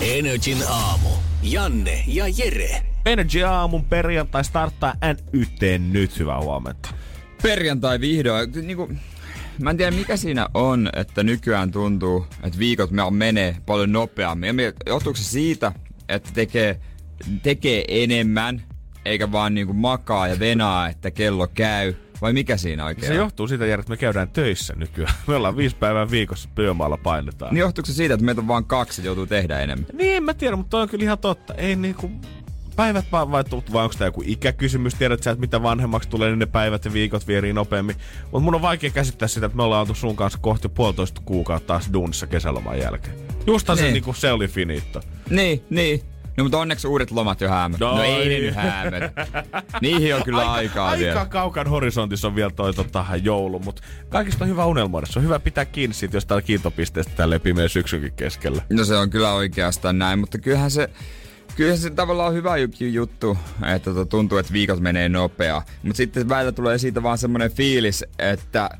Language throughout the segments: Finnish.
Energin aamu. Janne ja Jere. Energy aamun perjantai starttaa NYT nyt. Hyvää huomenta. Perjantai vihdoin. Niin kuin, mä en tiedä mikä siinä on, että nykyään tuntuu, että viikot menee paljon nopeammin. Johtuuko se siitä, että tekee, tekee enemmän, eikä vaan niinku makaa ja venaa, että kello käy? Vai mikä siinä oikein Se johtuu siitä, Jere, että me käydään töissä nykyään. Me ollaan viisi päivää viikossa työmaalla painetaan. Niin johtuuko se siitä, että meitä on vaan kaksi, joutuu tehdä enemmän? Niin, mä tiedä, mutta toi on kyllä ihan totta. Ei niinku, päivät vaan vaihtuvat, vai onko tämä joku ikäkysymys? Tiedät sä, että mitä vanhemmaksi tulee, niin ne päivät ja viikot vierii nopeammin. Mutta mun on vaikea käsittää sitä, että me ollaan oltu sun kanssa kohti puolitoista kuukautta taas duunissa kesäloman jälkeen. Justhan niin. se, niinku, se oli finito. Niin, niin. No mutta onneksi uudet lomat jo häämö. No, no ei ne nyt häämö. Niihin on kyllä aika, aikaa aika vielä. kaukan horisontissa on vielä toi tota, joulu, mutta kaikista on hyvä unelmoida. Se on hyvä pitää kiinni siitä jostain kiintopisteestä tälle pimeä syksynkin keskellä. No se on kyllä oikeastaan näin, mutta kyllähän se Kyllä se tavallaan on hyvä juttu, että tota, tuntuu, että viikot menee nopeaa. Mutta sitten välillä tulee siitä vaan semmoinen fiilis, että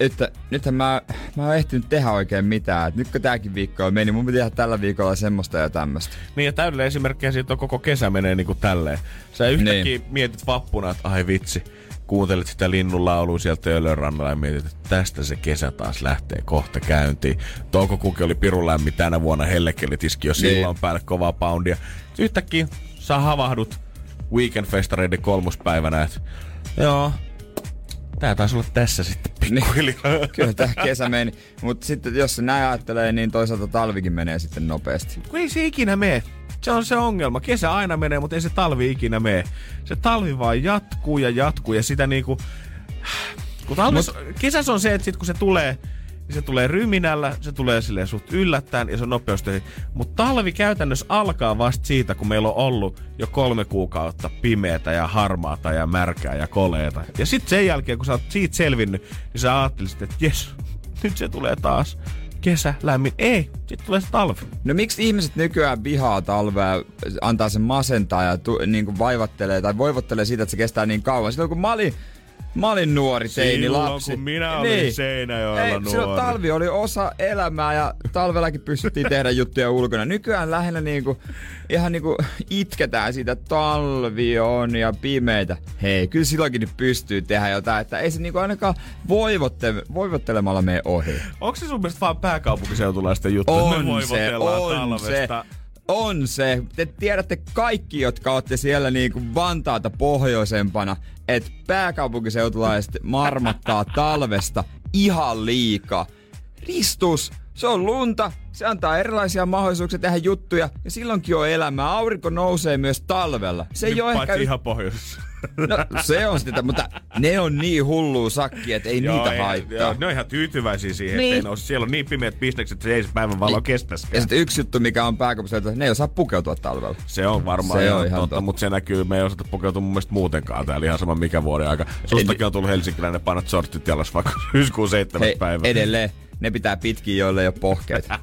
että nythän mä, mä oon ehtinyt tehdä oikein mitään. Et nyt kun tääkin viikko on meni, mun pitää tehdä tällä viikolla semmoista ja tämmöistä. Niin ja täydellinen esimerkkiä siitä on koko kesä menee niinku tälleen. Sä yhtäkkiä niin. mietit vappuna, että ai vitsi, kuuntelet sitä linnun laulua sieltä Töölön rannalla ja mietit, että tästä se kesä taas lähtee kohta käyntiin. Toukokuukin oli pirun lämmin tänä vuonna, hellekelit iski jo niin. silloin päälle kovaa poundia. Yhtäkkiä sä havahdut weekend-festareiden kolmospäivänä, että joo, Tää taisi olla tässä sitten pikkuhiljaa. Niin, kyllä tää kesä meni. Mutta sitten jos se näin ajattelee, niin toisaalta talvikin menee sitten nopeasti. Kun ei se ikinä mene. Se on se ongelma. Kesä aina menee, mutta ei se talvi ikinä mene. Se talvi vaan jatkuu ja jatkuu ja sitä niinku... Kun talvis, Mut... Kesässä on se, että sit kun se tulee, niin se tulee ryminällä, se tulee silleen suht yllättäen ja se on nopeasti. Mutta talvi käytännössä alkaa vasta siitä, kun meillä on ollut jo kolme kuukautta pimeätä ja harmaata ja märkää ja koleeta. Ja sitten sen jälkeen, kun sä oot siitä selvinnyt, niin sä ajattelisit, että jes, nyt se tulee taas kesä, lämmin. Ei, sitten tulee se talvi. No miksi ihmiset nykyään vihaa talvea, antaa sen masentaa ja tu, niin kuin vaivattelee tai voivottelee siitä, että se kestää niin kauan. Silloin kun mä olin Mä olin nuori teini Silloin, lapsi. kun minä olin niin. Seinäjoella Ei, nuori. Silloin talvi oli osa elämää ja talvellakin pystyttiin tehdä juttuja ulkona. Nykyään lähinnä niinku, ihan niinku itketään siitä, että talvi on ja pimeitä. Hei, kyllä silloinkin nyt pystyy tehdä jotain, että ei se niinku ainakaan voivotte, voivottelemalla mene ohi. Onko se sun mielestä vaan pääkaupunkiseutulaisten juttu, on me se, on talvesta? Se on se. Te tiedätte kaikki, jotka olette siellä niinku Vantaata pohjoisempana, että pääkaupunkiseutulaiset marmattaa talvesta ihan liikaa. Ristus, se on lunta, se antaa erilaisia mahdollisuuksia tehdä juttuja ja silloinkin on elämää. Aurinko nousee myös talvella. Se ei Nyt ole ehkä... ihan pohjoisessa. No se on sitä, mutta ne on niin hullu sakki, että ei joo, niitä haittaa. Joo, ne on ihan tyytyväisiä siihen, niin. ettei nousi. Siellä on niin pimeät bisnekset, että se ei se päivän valo niin. kestäskään. Ja sitten yksi juttu, mikä on pääkaupunkiseudulla, että ne ei osaa pukeutua talvella. Se on varmaan se ihan, on ihan totta, totta, mutta se näkyy, me ei osata pukeutua mun mielestä muutenkaan täällä ihan sama mikä vuoden aika. Sustakin on tullut helsinkiläinen painat sortit jalas vaikka syyskuun seitsemäs päivä. Edelleen, ne pitää pitkin, joille ei ole pohkeita.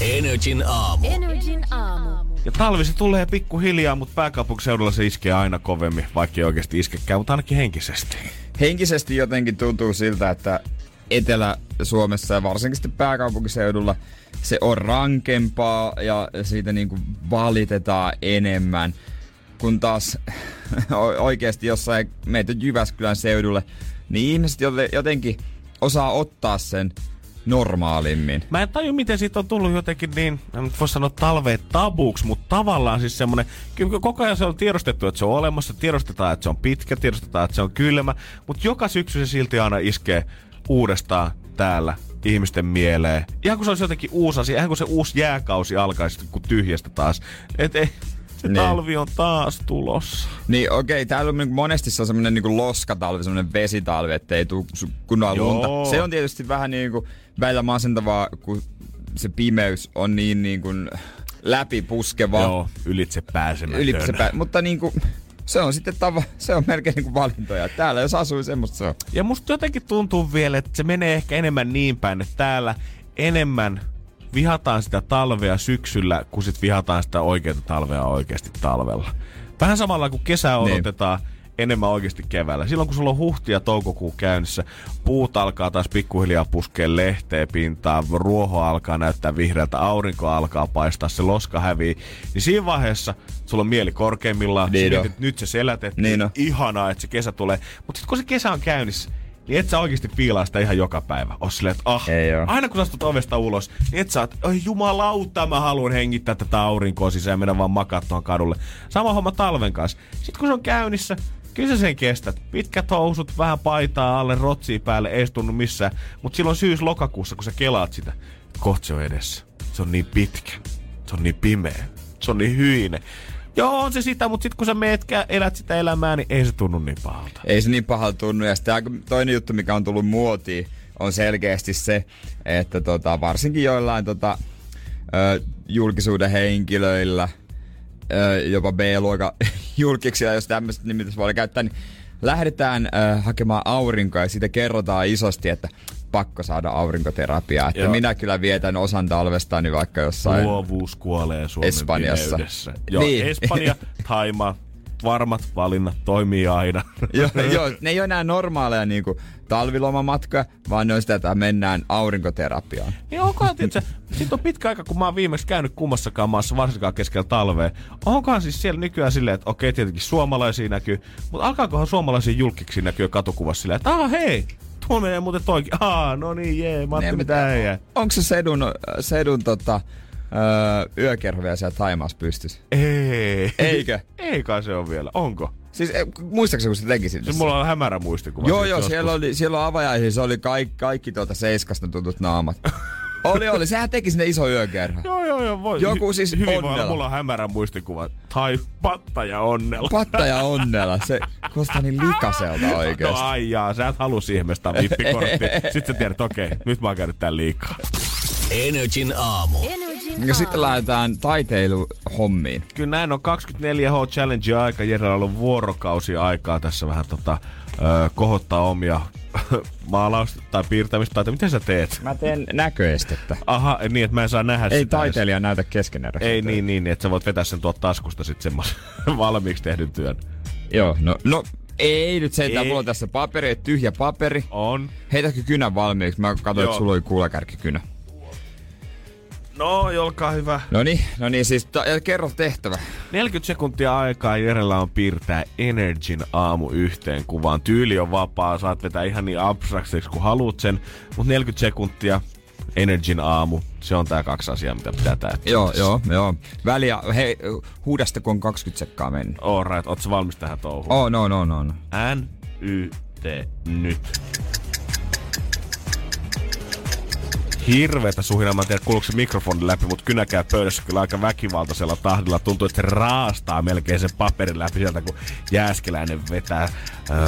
Energin aamu. Energin aamu. Ja talvi se tulee pikkuhiljaa, mutta pääkaupunkiseudulla se iskee aina kovemmin, vaikka ei oikeasti iskekään, mutta ainakin henkisesti. Henkisesti jotenkin tuntuu siltä, että Etelä-Suomessa ja varsinkin sitten pääkaupunkiseudulla se on rankempaa ja siitä niin kuin valitetaan enemmän. Kun taas oikeasti jossain meitä Jyväskylän seudulle, niin ihmiset jotenkin osaa ottaa sen normaalimmin. Mä en taju, miten siitä on tullut jotenkin niin, en nyt voi sanoa talveen tabuksi, mutta tavallaan siis semmonen, kyllä koko ajan se on tiedostettu, että se on olemassa, tiedostetaan, että se on pitkä, tiedostetaan, että se on kylmä, mutta joka syksy se silti aina iskee uudestaan täällä ihmisten mieleen. Ihan kun se olisi jotenkin uusi asia, ihan kun se uusi jääkausi alkaisi kun tyhjästä taas. Et ei, se niin. talvi on taas tulossa. Niin okei, okay, täällä on niinku monesti se on semmonen niinku loskatalvi, semmonen vesitalvi, ettei tuu kunnolla lunta. Se on tietysti vähän niinku välillä masentavaa, kun se pimeys on niin, niin kuin läpipuskeva. Joo, ylitse pääsemätön. Ylitse pää- mutta niin kuin, se on sitten tava, se on melkein niin kuin valintoja. Täällä jos asuu semmoista se on. Ja musta jotenkin tuntuu vielä, että se menee ehkä enemmän niin päin, että täällä enemmän vihataan sitä talvea syksyllä, kun sit vihataan sitä oikeaa talvea oikeasti talvella. Vähän samalla kuin kesä Niin. Enemmän oikeasti keväällä. Silloin kun sulla on huhti ja toukokuu käynnissä, puut alkaa taas pikkuhiljaa puskea lehteen pintaan, ruoho alkaa näyttää vihreältä, aurinko alkaa paistaa, se loska hävii, niin siinä vaiheessa sulla on mieli korkeimmillaan, Niin mietit, nyt se selätettiin, Niin ihanaa, että se kesä tulee. Mutta sitten kun se kesä on käynnissä, niin et sä oikeasti fiilaa sitä ihan joka päivä. Oot silleen, että ah, Ei oo. aina kun sä astut ovesta ulos, niin et sä oot, oi jumalauta, mä haluan hengittää tätä aurinkoa sisään ja mennä vaan makaa tuohon kadulle. Sama homma talven kanssa. Sitten kun se on käynnissä, kyllä sä sen kestät. Pitkät housut, vähän paitaa alle, rotsia päälle, ei tunnu missään. Mutta silloin syys-lokakuussa, kun sä kelaat sitä, kohta se on edessä. Se on niin pitkä. Se on niin pimeä. Se on niin hyinen. Joo, on se sitä, mutta sitten kun sä meet, kä- elät sitä elämää, niin ei se tunnu niin pahalta. Ei se niin pahalta tunnu. Ja sitten toinen juttu, mikä on tullut muotiin, on selkeästi se, että tota, varsinkin joillain tota, ö, julkisuuden henkilöillä, jopa B-luokan julkiksia, jos tämmöistä nimitystä voi käyttää, niin lähdetään ö, hakemaan aurinkoa ja siitä kerrotaan isosti, että pakko saada aurinkoterapiaa. Että Joo. minä kyllä vietän osan talvestani vaikka jossain Luovuus kuolee Suomen Espanjassa. pimeydessä. Joo, Niin. niin. Espanja, Taima, varmat valinnat toimii aina. joo, joo, ne ei ole enää normaaleja niin kuin, talvilomamatkoja, vaan ne on sitä, että mennään aurinkoterapiaan. niin onkohan, tiiätkö, sit on pitkä aika, kun mä oon viimeksi käynyt kummassakaan maassa, varsinkaan keskellä talvea. Onkohan siis siellä nykyään silleen, että okei, tietenkin suomalaisia näkyy, mutta alkaakohan suomalaisia julkiksi näkyä katukuvassa silleen, että ah hei, tuo menee muuten toikin. Ah, no niin, jee, mä ajattelin, mitä äijää. Onko se sedun, sedun tota, öö, yökerho vielä siellä Taimaassa pystyssä? Ei. Eikö? Ei kai se on vielä. Onko? Siis eh, muistaakseni, kun se teki sinne? Siis mulla on hämärä muistikuva. Joo, joo, joskus. siellä oli, siellä on avajaisissa, oli kaikki, kaikki tuota seiskasta tutut naamat. oli, oli. Sehän teki sinne iso yökerho. Joo, joo, joo. Voi. Joku siis Hyvin onnella. olla, mulla on hämärä muistikuva. Tai patta ja onnella. Patta ja onnella. Se kuulostaa niin likaselta No oikeesti. ai jaa, sä et halua siihen mestaan vippikortti. Sitten sä tiedät, okei, nyt mä oon käynyt tän liikaa. Energin aamu. Ja sitten lähdetään taiteiluhommiin. Kyllä näin on 24H Challenge aika. Jerellä on ollut vuorokausi aikaa tässä vähän tota, ö, kohottaa omia maalaus- tai piirtämistaitoja. Miten sä teet? Mä teen näköestettä. Aha, niin että mä en saa nähdä Ei sitä. edes. taiteilija näytä keskeneräistä. Ei niin, niin, että sä voit vetää sen tuolta taskusta sitten semmoisen valmiiksi tehdyn työn. Joo, no, no ei nyt se, että mulla on tässä paperi, tyhjä paperi. On. Heitätkö kynän valmiiksi? Mä katsoin, että sulla oli kuulakärkikynä. No, olkaa hyvä. No niin, no niin, siis ta- ja kerro tehtävä. 40 sekuntia aikaa Jerellä on piirtää Energin aamu yhteen kuvaan. Tyyli on vapaa, saat vetää ihan niin abstraktiksi kuin haluat sen, mutta 40 sekuntia Energin aamu, se on tää kaksi asiaa, mitä pitää täyttää. Joo, joo, joo. Väliä, hei, huudasta kun on 20 sekkaa mennyt. Alright, ootko valmis tähän touhuun? Oh, no, no, no, no. N, Y, T, nyt. Hirveetä suhinaa, mä en tiedä kuuluuko se mikrofoni läpi, mutta kynä käy pöydässä kyllä aika väkivaltaisella tahdilla. Tuntuu, että se raastaa melkein sen paperin läpi sieltä, kun Jääskeläinen vetää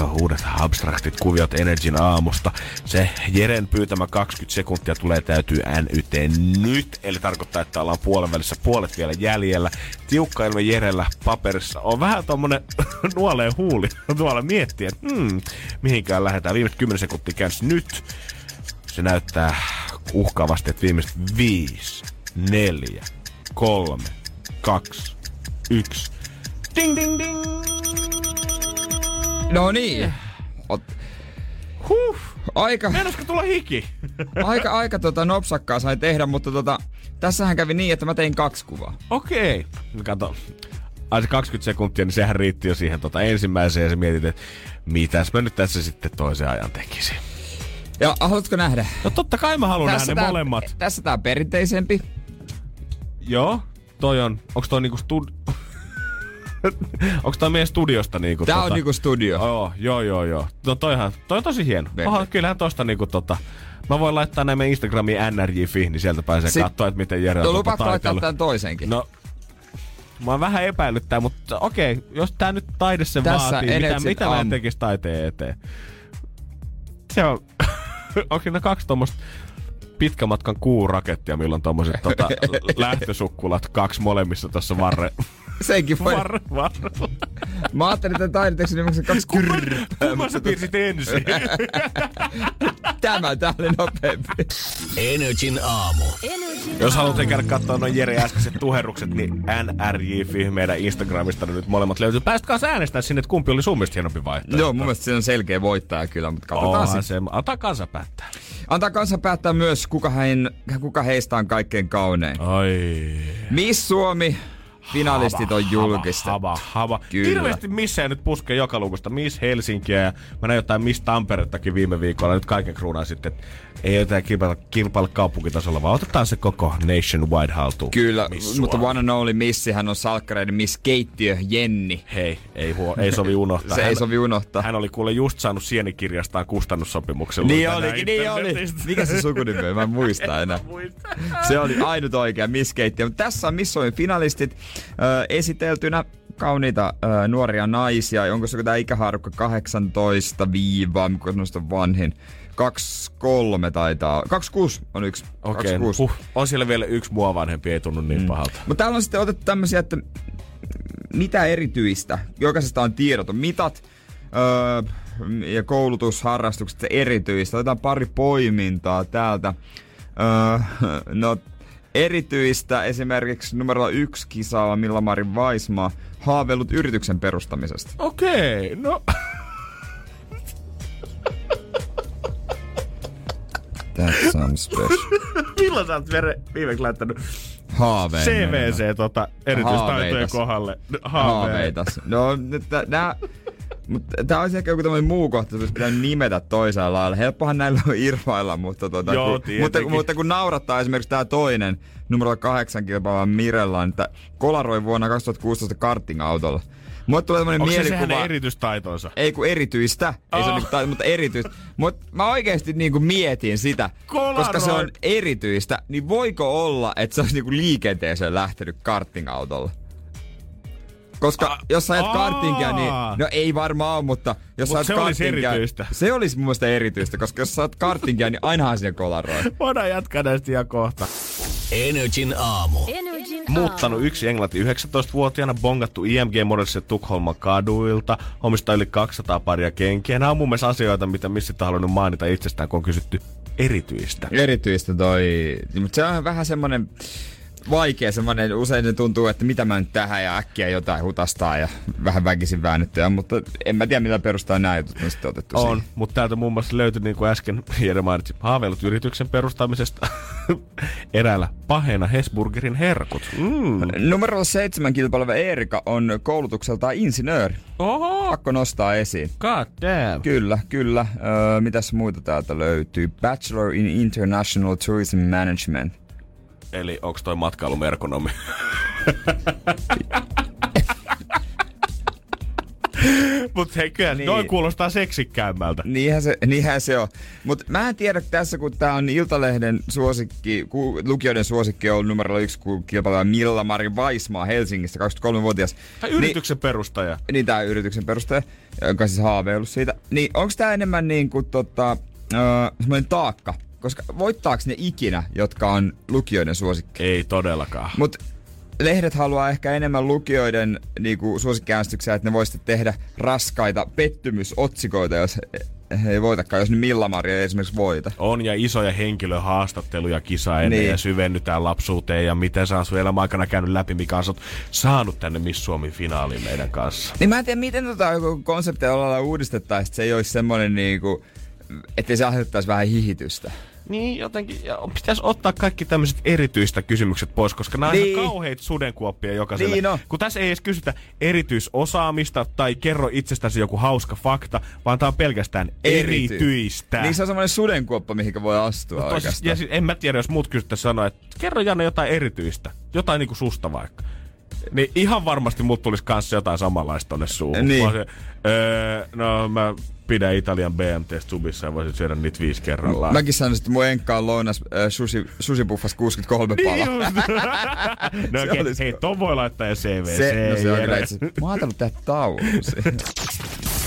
uh, uudet abstraktit kuviot Energin aamusta. Se Jeren pyytämä 20 sekuntia tulee täytyy NYT nyt, eli tarkoittaa, että ollaan puolen välissä puolet vielä jäljellä. Tiukka ilme Jerellä paperissa on vähän tommonen nuoleen huuli tuolla miettiä, että hmm, mihinkään lähdetään. Viimeiset 10 sekuntia käynnissä nyt. Se näyttää uhkaavasti, että viimeiset viisi, neljä, kolme, kaksi, yksi. Ding, ding, ding. No niin. Ot, Huh. aika, Meinasko tulla hiki? aika, aika tota nopsakkaa sai tehdä, mutta tota, tässähän kävi niin, että mä tein kaksi kuvaa. Okei. Okay. Kato. Ai se 20 sekuntia, niin sehän riitti jo siihen tota ensimmäiseen ja sä mietit, että mitäs mä nyt tässä sitten toisen ajan tekisin. Ja haluatko nähdä? No totta kai mä haluan nähdä ne tää, molemmat. Tässä tää perinteisempi. Joo, toi on, onks toi niinku stud... onks toi meidän studiosta niinku Tää tota... on niinku studio. Joo, joo, joo, joo. No toihan, toi on tosi hieno. Oha, kyllähän tosta niinku tota... Mä voin laittaa näin meidän Instagramiin nrj.fi, niin sieltä pääsee Sit- katsoa, että miten Jere on No tota lupaatko laittaa tämän toisenkin? No, mä oon vähän epäilyttää, mutta okei, jos tää nyt taide sen Tässä vaatii, mitä, mitä mä tekis taiteen eteen? Se on... Onko siinä kaksi tommoista pitkän matkan kuurakettia, milloin tommoset tota, lähtösukkulat, kaksi molemmissa tuossa varre. Senkin voi. Varre, varre. Mä ajattelin, että taideteksi nimessä kaksi kyrppää. Kumman sä piirsit ensin? Tämä, tää oli nopeampi. Energin aamu. Jos haluatte käydä katsoa noin Jere äskeiset tuherrukset, niin NRJ meidän Instagramista nyt molemmat löytyy. Päästä kanssa äänestää sinne, että kumpi oli sun mielestä hienompi vaihtoehto. Joo, mun mielestä se on selkeä voittaja kyllä, mutta katsotaan Onhan sitten. se, antaa kansa päättää. Antaa kanssa päättää myös, kuka, hein, kuka heistä on kaikkein kaunein. Ai. Miss Suomi finalistit on julkistettu. Hava, hava. Kyllä. Hirveästi missä nyt puskee joka lukusta. Miss Helsinkiä ja mä näin jotain Miss Tamperettakin viime viikolla. Nyt kaiken kruunaan sitten, ei jotain kilpailla, kilpailla kaupunkitasolla, vaan otetaan se koko nationwide haltuun. Kyllä, mutta one and only missi, hän on salkkareiden Miss Keittiö Jenni. Hei, ei, huo, ei sovi unohtaa. Se ei Hän- sovi unohtaa. Hän oli kuule just saanut sienikirjastaan kustannussopimuksella. Niin tänään olikin, niin oli. Mikä se sukunimi? Mä en muista enää. Muista. Se oli ainut oikea Miss Keittiö. Mutta tässä on Miss Suomen finalistit ö, esiteltynä kauniita ö, nuoria naisia. Onko se tämä ikähaarukka 18 viiva, mikä on noista vanhin? 23 taitaa. 26 on yksi. Okei, 26. huh, on siellä vielä yksi mua vanhempi, ei tunnu niin mm. pahalta. Mutta täällä on sitten otettu tämmöisiä, että mitä erityistä. Jokaisesta on tiedoton mitat öö, ja koulutusharrastukset erityistä. Otetaan pari poimintaa täältä. Öö, no, erityistä esimerkiksi numero yksi kisaava Milla-Marin Vaismaa haaveillut yrityksen perustamisesta. Okei, no That's some special. milloin sä oot viimeksi laittanut Haavein. CVC tota, erityistaitojen Haaveitas. kohdalle? Haaveita. Haaveitas. No, nyt nää... Mutta tää olisi ehkä joku tämmöinen muu kohta, että pitää nimetä toisella lailla. Helppohan näillä on irvailla, mutta, tota, Joo, kun, mutta, mutta, kun naurattaa esimerkiksi tää toinen, numero kahdeksan kilpaava Mirella, että kolaroi vuonna 2016 karting-autolla. Mulle tulee tämmönen Onko se se mielikuva... hänen erityistaitoonsa? ei kun erityistä, ei se Oh. niinku, tai, mutta erityistä. Mutta mä oikeesti niinku mietin sitä, Kolaroi. koska se on erityistä, niin voiko olla, että se olisi niinku liikenteeseen lähtenyt karting-autolla? Koska A- jos sä ajat kartingia, niin no ei varmaan ole, mutta jos Mut sä se olisi kartingia, erityistä. Se olisi mun mielestä erityistä, koska jos sä ajat kartingia, niin ainahan siinä kolaroi. Voidaan jatkaa näistä ihan kohta. Energin aamu. Muuttanut yksi englanti 19-vuotiaana, bongattu IMG-modellissa Tukholman kaduilta, omistaa yli 200 paria kenkiä. Nämä on mun mielestä asioita, mitä missä on halunnut mainita itsestään, kun on kysytty erityistä. Erityistä toi, mutta se on vähän semmonen vaikea semmonen, usein se tuntuu, että mitä mä nyt tähän ja äkkiä jotain hutastaa ja vähän väkisin väännettyä, mutta en mä tiedä millä perustaa nämä jutut on sitten otettu On, siihen. mutta täältä muun muassa löytyi, niin kuin äsken Jere mainitsi, haaveillut yrityksen perustamisesta eräällä paheena Hesburgerin herkut. Mm. Numero seitsemän kilpaileva Eerika on koulutukseltaan insinööri. Oho, Pakko nostaa esiin. god damn. Kyllä, kyllä. Öö, mitäs muita täältä löytyy? Bachelor in International Tourism Management. Eli onks toi matkailumerkonomi? Mut hei, kyllä niin. Niin. toi kuulostaa seksikkäämmältä. Niinhän se, niinhän se on. Mutta mä en tiedä tässä, kun tää on Iltalehden suosikki, ku, lukijoiden suosikki on numero yksi, kun kilpaileva Milla-Mari Vaismaa Helsingistä, 23-vuotias. Tai yrityksen perustaja. Niin, niin tää yrityksen perustaja, joka siis haaveillut siitä. Niin onko tää enemmän niin kuin tota, öö, semmoinen taakka? Koska voittaako ne ikinä, jotka on lukijoiden suosikki? Ei todellakaan. Mutta lehdet haluaa ehkä enemmän lukijoiden niinku, suosikkiäänestyksiä, että ne voisivat tehdä raskaita pettymysotsikoita, jos he ei voitakaan, jos ne Milla-Maria ei esimerkiksi voita. On ja isoja henkilöhaastatteluja kisa ennen Niin. ja syvennytään lapsuuteen ja miten sä oot sun elämän aikana käynyt läpi, mikä on saanut tänne Miss Suomi finaaliin meidän kanssa. Niin mä en tiedä, miten tota konseptia lailla uudistettaisiin, että se ei olisi semmoinen niinku, ettei se aiheuttaisi vähän hihitystä. Niin, jotenkin ja pitäisi ottaa kaikki tämmöiset erityistä kysymykset pois, koska nämä on Niin. ihan kauheita sudenkuoppia jokaiselle. Niin on. Kun tässä ei edes kysytä erityisosaamista tai kerro itsestäsi joku hauska fakta, vaan tämä on pelkästään Erity. erityistä. Niin se on semmoinen sudenkuoppa, mihinkä voi astua Tosis, oikeastaan. ja siis en mä tiedä, jos muut kysyttäisiin sanoa, että kerro Janne jotain erityistä. Jotain niinku susta vaikka. Niin ihan varmasti mut tulisi kanssa jotain samanlaista tonne suuhun. Niin. Mä olisin, öö, no mä pidän Italian BMT subissa ja voisin syödä niitä viisi kerrallaan. Mäkin sanoisin, että mun enkka on lounas äh, sushi, sushi buffas 63 Niin palaa. just. no Se olisi- hei, ton voi laittaa ja CV. Se, no se on kyllä itse. Mä oon ajatellut tehdä taulun siihen.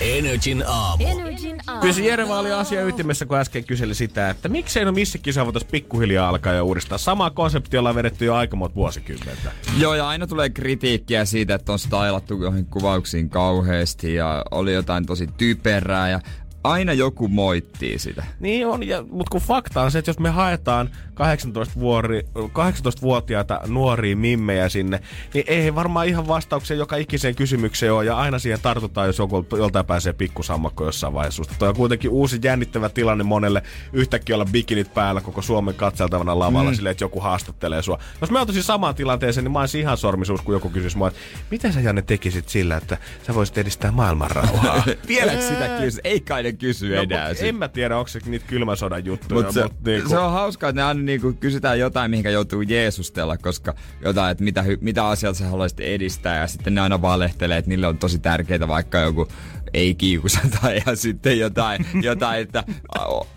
Energin aamu. Energin aamu. Kyllä se Jereva oli asia ytimessä, kun äsken kyseli sitä, että miksei no missä kisa voitaisiin pikkuhiljaa alkaa ja uudistaa. Sama konsepti ollaan vedetty jo aika monta vuosikymmentä. Joo, ja aina tulee kritiikkiä siitä, että on stylattu johonkin kuvauksiin kauheasti ja oli jotain tosi typerää ja aina joku moittii sitä. Niin on, ja, mutta kun fakta on se, että jos me haetaan 18 vuori, 18-vuotiaita nuoria mimmejä sinne, niin ei varmaan ihan vastauksia joka ikiseen kysymykseen ole, ja aina siihen tartutaan, jos joku, joltain pääsee pikkusammakko jossain vaiheessa. Tuo on kuitenkin uusi jännittävä tilanne monelle yhtäkkiä olla bikinit päällä koko Suomen katseltavana lavalla mm. silleen, että joku haastattelee sua. Jos mä ottaisin samaan tilanteeseen, niin mä olisin ihan sormisuus, kun joku kysyisi mua, että miten sä Janne tekisit sillä, että sä voisit edistää maailman rauhaa? Vieläkö sitä kysyä? Ei kai ne kysy No, enää. mut en mä tiedä, onko se niitä kylmän sodan juttuja. Mut se, mut niinku- se on hauskaa, että ne aina niinku kysytään jotain, mihinkä joutuu Jeesustella, koska jotain, että mitä, mitä asiaa sä haluaisit edistää, ja sitten ne aina valehtelee, että niille on tosi tärkeää vaikka joku ei kiukusata ja sitten jotain, jotain että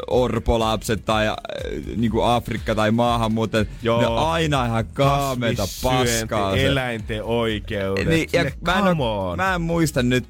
orpolapset tai äh, niinku Afrikka tai maahanmuuttajat, Joo. ne aina ihan kaameta paskaa. eläinten oikeudet. Niin, ja Sille, mä, en on. mä en muista nyt,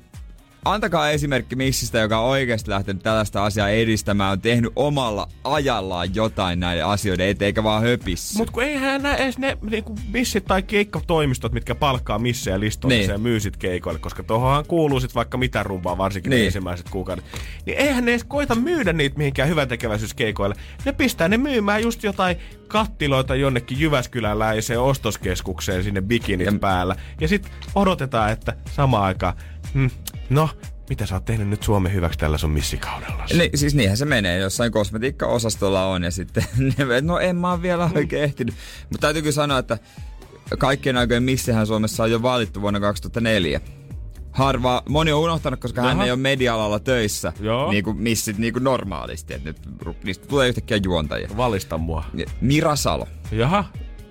antakaa esimerkki missistä, joka on oikeasti lähtenyt tällaista asiaa edistämään, on tehnyt omalla ajallaan jotain näiden asioiden eteen, eikä vaan höpissä. Mut kun eihän nää edes ne niinku missit tai keikkatoimistot, mitkä palkkaa missejä listoille Niin. ja myy sit keikoille, koska tuohonhan kuuluu sit vaikka mitä rumpaa, varsinkin Niin. ensimmäiset kuukaudet. Niin eihän ne edes koita myydä niitä mihinkään hyväntekeväisyyskeikoille. Ne pistää ne myymään just jotain kattiloita jonnekin Jyväskyläläiseen ostoskeskukseen sinne bikinit ja... päällä. Ja sit odotetaan, että samaan aikaan, hm, no, mitä sä oot tehnyt nyt Suomen hyväksi tällä sun missikaudella? Ni, siis niinhän se menee, jossain kosmetiikkaosastolla on ja sitten no en mä oon vielä oikein ehtinyt. Mutta täytyy kyllä sanoa, että kaikkien aikojen missihän Suomessa on jo valittu vuonna 2004. Harva, moni on unohtanut, koska hän Jaha. ei ole media-alalla töissä, Joo. niin kuin missit niin kuin normaalisti. Et nyt niistä tulee yhtäkkiä juontajia. Valista mua. Mira Salo. Jaha.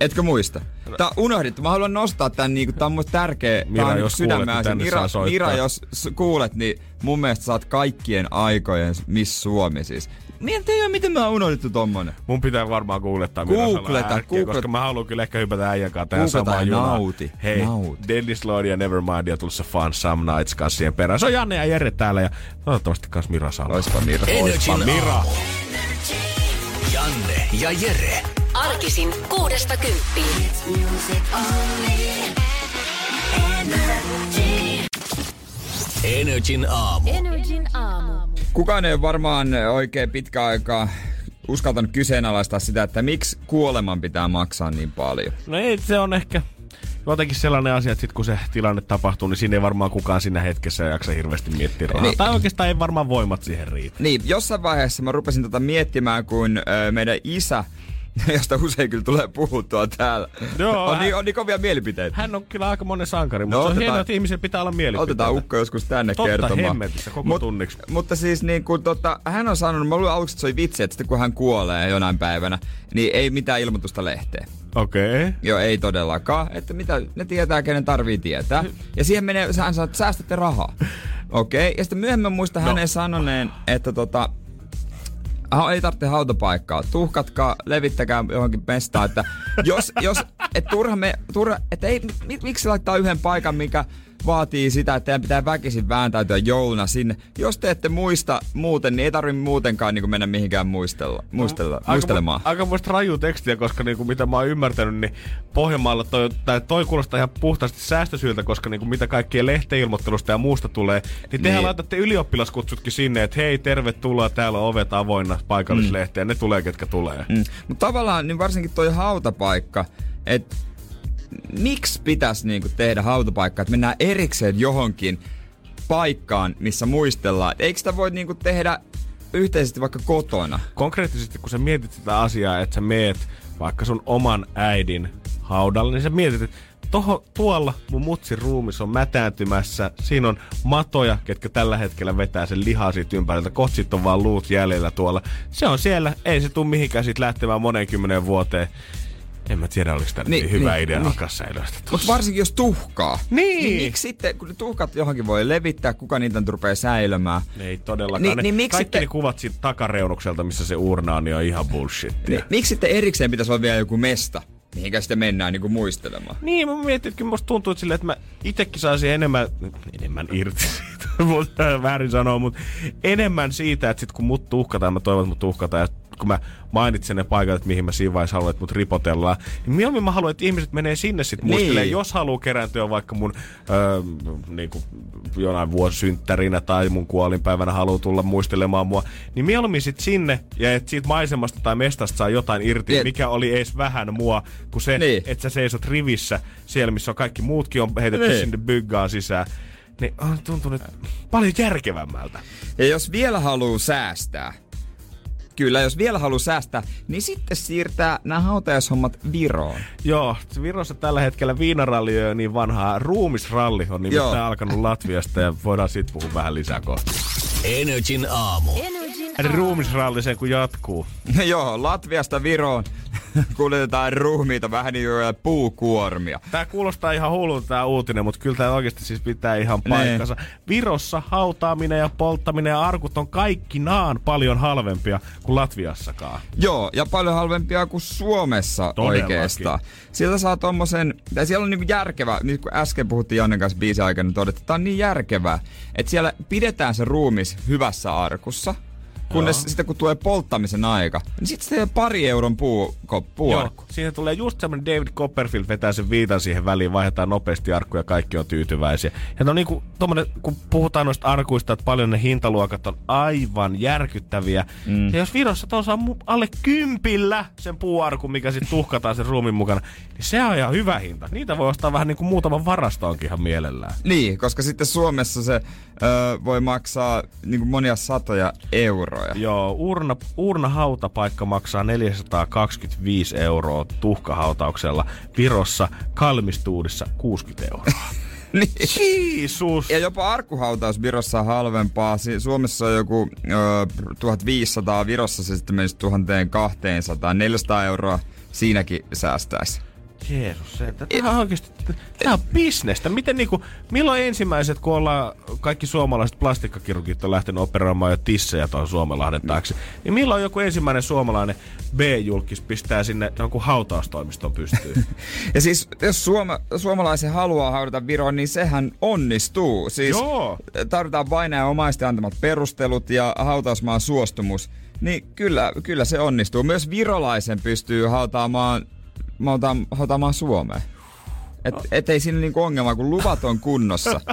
Etkö muista? Tää on unohdettu. Mä haluan nostaa tän niinku, tää on musta tärkeä. Mira, tää on jos sydämen kuulet, niin Mira, saa. Mira, jos kuulet, niin mun mielestä sä oot kaikkien aikojen Miss Suomi siis. Mietin jo, miten mä oon unohdettu tommonen. Mun pitää varmaan googlettaa Googleta, googlet- koska mä haluan kyllä ehkä hypätä äijän kanssa tähän samaan junaan. nauti, Hei, nauti. Dennis Lloyd ja Nevermind ja tulossa Fun Some Nights kanssa siihen perään. Se on Janne ja Jere täällä ja toivottavasti kans Mira Salo. Oispa Mira. Energin Mira. Janne ja Jere. Arkisin kuudesta kymppiin. Energin aamu. Energin aamu. Kukaan ei ole varmaan oikein pitkä aikaa uskaltanut kyseenalaistaa sitä, että miksi kuoleman pitää maksaa niin paljon. No ei, se on ehkä jotenkin sellainen asia, että sit kun se tilanne tapahtuu, niin siinä ei varmaan kukaan siinä hetkessä jaksa hirveästi miettiä rahaa. Niin. Tai oikeastaan ei varmaan voimat siihen riitä. Niin, jossain vaiheessa mä rupesin tota miettimään, kun ö, meidän isä, josta usein kyllä tulee puhuttua täällä, Joo, on, hän- niin, on niin kovia mielipiteitä. Hän on kyllä aika monen sankari, mutta No, no, se on otetaan- hienoa, että ihmisillä pitää olla mielipiteitä. Otetaan Ukko joskus tänne Totta kertomaan. hemmetissä, koko tunniksi. Mutta siis niin kun, tota, hän on sanonut, mä luulen aluksi, että se oli vitsi, että sitten kun hän kuolee jonain päivänä, niin ei mitään ilmoitusta lehteen. Okei. Okay. Joo, ei todellakaan. Että mitä, ne tietää, kenen tarvii tietää. Ja siihen menee, hän sanoo, että säästätte rahaa. Okei. Okay. Ja sitten myöhemmin muista no. hänen sanoneen, että tota, ei tarvitse hautapaikkaa. Tuhkatkaa, levittäkää johonkin mestaan, että jos, jos et turha me, turha, että ei, mi, miksi laittaa yhden paikan, mikä vaatii sitä, että teidän pitää väkisin vääntäytyä jouluna sinne. Jos te ette muista muuten, niin ei tarvitse muutenkaan niin mennä mihinkään muistella, muistella, muistelemaan. Aika, aika muista raju tekstiä, koska niinku, mitä mä oon ymmärtänyt, niin Pohjanmaalla toi, tai toi kuulostaa ihan puhtaasti säästösyyltä, koska niinku, mitä kaikkien lehteilmoittelusta ja muusta tulee, niin tehän Niin. laitatte ylioppilaskutsutkin sinne, että hei, tervetuloa, täällä on ovet avoinna paikallislehteen, ne tulee, ketkä tulee. Mm. Mutta tavallaan niin varsinkin toi hautapaikka, että miksi pitäisi niinku tehdä hautapaikka, että mennään erikseen johonkin paikkaan, missä muistellaan. Eikö sitä voi niinku tehdä yhteisesti vaikka kotona? Konkreettisesti, kun sä mietit sitä asiaa, että sä meet vaikka sun oman äidin haudalle, niin sä mietit, että Toho, tuolla mun mutsin ruumis on mätääntymässä. Siinä on matoja, ketkä tällä hetkellä vetää sen lihaa siitä ympäriltä. Kotsit on vaan luut jäljellä tuolla. Se on siellä. Ei se tuu mihinkään siitä lähtemään monen kymmenen vuoteen. En mä tiedä, oliko tämä Niin, niin, hyvä niin, idea niin. alkaa säilöistä Mutta varsinkin jos tuhkaa. Niin. niin miksi sitten, kun ne tuhkat johonkin voi levittää, kuka niitä nyt rupeaa säilömään? Ei todellakaan. Niin- Ne- niin miksi Kaikki te- ne kuvat siitä takareunukselta, missä se urna on, niin on ihan bullshit. Niin, miksi sitten erikseen pitäisi olla vielä joku mesta, mihinkä sitten mennään niinku muistelemaan? Niin, mä mietin, että kyllä musta tuntuu että silleen, että mä itekin saisin enemmän, enemmän irti siitä. mutta väärin sanoo, mutta enemmän siitä, että sit kun mut tuhkataan, mä toivon, että mut tuhkataan, ja kun mä mainitsen ne paikat, että mihin mä siinä vaiheessa haluan, että mut ripotellaan, niin mieluummin mä haluan, että ihmiset menee sinne sitten muistelemaan, Niin. jos haluaa kerääntyä vaikka mun öö, niin kuin jonain vuosisynttärinä tai mun kuolinpäivänä haluaa tulla muistelemaan mua, niin mieluummin sit sinne ja että siitä maisemasta tai mestasta saa jotain irti, Niin. mikä oli edes vähän mua, kuin se, Niin. että sä seisot rivissä siellä, missä on kaikki muutkin on heitetty Niin. sinne byggaan sisään. Niin on tuntunut paljon järkevämmältä. Ja jos vielä haluaa säästää, kyllä, jos vielä haluaa säästää, niin sitten siirtää nämä hautajaishommat Viroon. Joo, Virossa tällä hetkellä viinaralli on niin vanhaa. Ruumisralli on nimittäin Joo. alkanut Latviasta ja voidaan siitä puhua vähän lisää kohta. Energin aamu. Energin Ruumisralli sen kun jatkuu. Joo, Latviasta Viroon kuljetetaan ruumiita vähän niin kuin puukuormia. Tää kuulostaa ihan hullulta tää uutinen, mutta kyllä tää oikeasti siis pitää ihan paikkansa. Virossa hautaaminen ja polttaminen ja arkut on kaikki naan paljon halvempia kuin Latviassakaan. Joo, ja paljon halvempia kuin Suomessa Todellakin. oikeastaan. Sillä saa tommosen, tai siellä on niinku järkevä, nyt kun äsken puhuttiin Jannen kanssa biisin aikana, niin todettiin, että tää on niin järkevää, että siellä pidetään se ruumis hyvässä arkussa, kunnes Joo. sitten kun tulee polttamisen aika, niin sitten se pari euron puu, ko- puuarkku. Joo, siihen tulee just semmonen David Copperfield vetää sen viitan siihen väliin, vaihdetaan nopeasti arkkuja ja kaikki on tyytyväisiä. Ja no niinku, tommonen, kun puhutaan noista arkuista, että paljon ne hintaluokat on aivan järkyttäviä. Mm. Ja jos Virossa tuon saa mu- alle kympillä sen puuarkun, mikä sitten tuhkataan sen ruumin mukana, niin se on ihan hyvä hinta. Niitä voi ostaa vähän niinku muutaman varastoonkin ihan mielellään. Niin, koska sitten Suomessa se ö, voi maksaa niin monia satoja euroja. Joo, urna, urna hautapaikka maksaa 425 euroa tuhkahautauksella. Virossa kalmistuudissa 60 euroa. niin. Jeesus! Ja jopa arkkuhautaus Virossa on halvempaa. Suomessa on joku ö, 1500, Virossa se sitten menisi 1200, 400 euroa siinäkin säästäisi. Jeesus, se, tämä on oikeasti, tämä on bisnestä. Miten niinku, milloin ensimmäiset, kun ollaan kaikki suomalaiset plastikkakirurgit on lähtenyt operoimaan jo tissejä tuon Suomenlahden taakse, niin milloin joku ensimmäinen suomalainen B-julkis pistää sinne jonkun hautaustoimiston pystyyn? Ja siis jos suoma, suomalaisen haluaa haudata Viroon, niin sehän onnistuu. Siis Joo. tarvitaan vain ja omaisten antamat perustelut ja hautausmaan suostumus. Niin kyllä, kyllä se onnistuu. Myös virolaisen pystyy hautaamaan, hautaamaan, hautaamaan Suomeen. Et, et ei siinä niinku ongelma, kun luvat on kunnossa.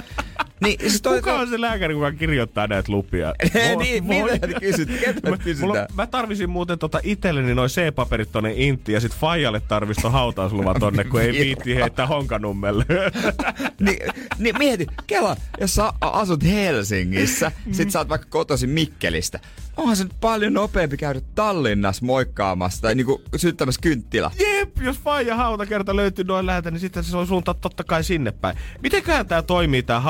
niin, siis toi, Kuka on se lääkäri, kuka kirjoittaa näitä lupia? niin, mitä te kysytte? Ketä mulla, kysytään? mä tarvisin muuten tota itselleni noin C-paperit tonne Intiin ja sit Fajalle tarvis ton hautausluvan tonne, kun ei viitti heittää honkanummelle. niin, niin mieti, Kela, jos sä asut Helsingissä, sit sä oot vaikka kotoisin Mikkelistä. Onhan se nyt paljon nopeampi käydä Tallinnassa moikkaamassa tai niinku syttämässä kynttilä. Jep, jos Faija hautakerta löytyy noin läheltä, niin sitten se on suuntaa totta kai sinne päin. Mitenköhän tää toimii tää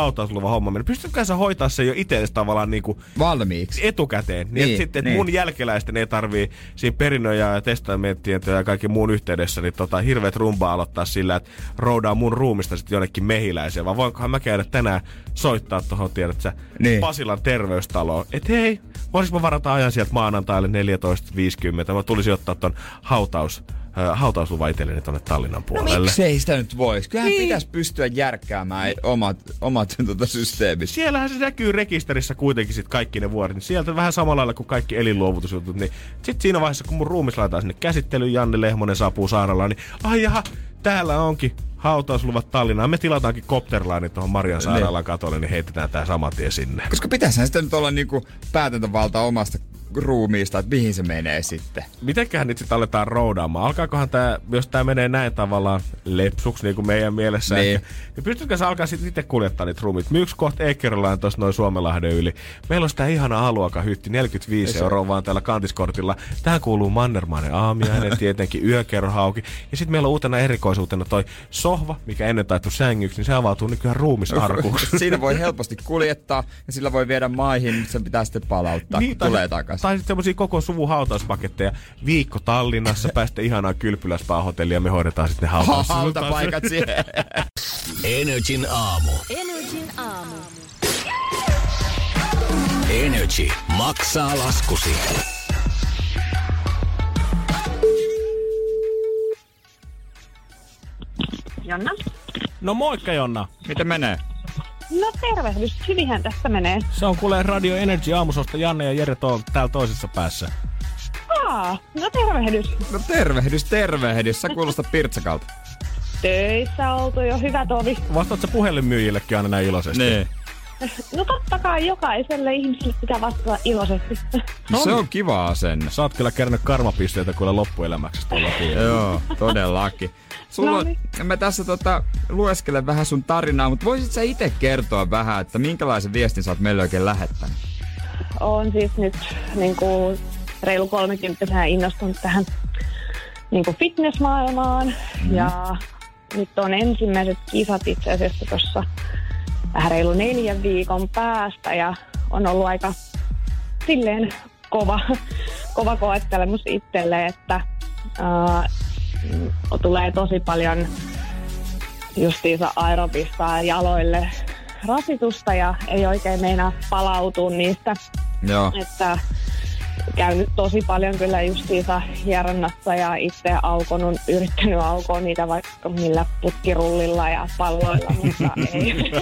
hautausluvan homma? Pystytkö sä hoitaa se jo itse tavallaan niinku Valmiiksi. etukäteen, niin, Niin, niin sitten niin. mun jälkeläisten ei tarvii siinä perinnöjä ja testamenttien ja kaikki muun yhteydessä niin tota, hirveät rumbaa aloittaa sillä, että roudaa mun ruumista sitten jonnekin mehiläiseen, vaan voinkohan mä käydä tänään soittaa tuohon, tiedät sä, Niin. Pasilan terveystaloon, että hei, voisinko mä varata ajan sieltä maanantaille 14.50, mä tulisin ottaa ton hautaus, hautausluvan itselleni tonne Tallinnan No puolelle. miksei sitä nyt vois? Kyllähän Niin. niin. pitäisi pystyä järkkäämään omat, omat tota, systeemit. siellähän se näkyy rekisterissä kuitenkin sit kaikki ne vuodet. Niin sieltä vähän samalla lailla kuin kaikki elinluovutusjutut. Niin sit siinä vaiheessa, kun mun ruumis laitetaan sinne käsittelyyn, Janne Lehmonen saapuu sairaalaan, niin ai jaha, täällä onkin hautausluvat Tallinnaan. Me tilataankin kopterlaini tuohon Marian sairaalan katolle, niin heitetään tää saman tien sinne. Koska pitäisihän sitä nyt olla niinku päätäntävalta omasta ruumiista, että mihin se menee sitten. Mitenköhän nyt sitten aletaan roudaamaan? Alkaakohan tämä, jos tämä menee näin tavallaan lepsuksi niin kuin meidän mielessä, Niin. niin, niin pystytkö sä alkaa sitten itse kuljettaa niitä ruumit? Myyks kohta Ekerlaan tuossa noin Suomenlahden yli? Meillä on sitä ihana aluaka hytti, 45 euroa vaan tällä kantiskortilla. Tähän kuuluu Mannermainen aamiainen, tietenkin yökerhauki. Ja sitten meillä on uutena erikoisuutena toi sohva, mikä ennen taittu sängyksi, niin se avautuu nykyään ruumisarkuksi. Siinä voi helposti kuljettaa ja sillä voi viedä maihin, mutta sen pitää sitten palauttaa, niin, kun tulee takaisin. Tai sitten semmosia koko suvun hautauspaketteja. Viikko Tallinnassa, päästä ihanaan kylpyläspää hotellia ja me hoidetaan sitten ne hautaus. Hautapaikat siihen. Energin aamu. Energin aamu. Energy maksaa laskusi. Jonna? No moikka Jonna. Miten menee? No tervehdys, hyvinhän tästä menee. Se on kuule Radio Energy aamusosta Janne ja Jere tuolla täällä toisessa päässä. Aa, no tervehdys. No tervehdys, tervehdys. Sä kuulostat pirtsakalta. Töissä oltu jo hyvä tovi. Vastaat sä puhelinmyyjillekin aina näin iloisesti? Niin. No totta kai jokaiselle ihmiselle pitää vastata iloisesti. No, se on kiva asenne. Sä oot kyllä kerännyt karmapisteitä kuule loppuelämäksi tuolla. Joo, todellakin. Sulla, Noniin. mä tässä tota, lueskelen vähän sun tarinaa, mutta voisit sä itse kertoa vähän, että minkälaisen viestin sä oot meille oikein lähettänyt? Olen siis nyt niin kuin reilu 30 innostunut tähän niin kuin fitnessmaailmaan. Mm. Ja nyt on ensimmäiset kisat itse asiassa tuossa vähän reilu neljän viikon päästä. Ja on ollut aika silleen kova, kova koettelemus itselle, että ää, tulee tosi paljon justiinsa aerobista jaloille rasitusta ja ei oikein meinaa palautua niistä Joo. että käynyt tosi paljon kyllä justiinsa hieronnassa ja itse aukonut, yrittänyt aukoa niitä vaikka millä putkirullilla ja palloilla, mutta ei,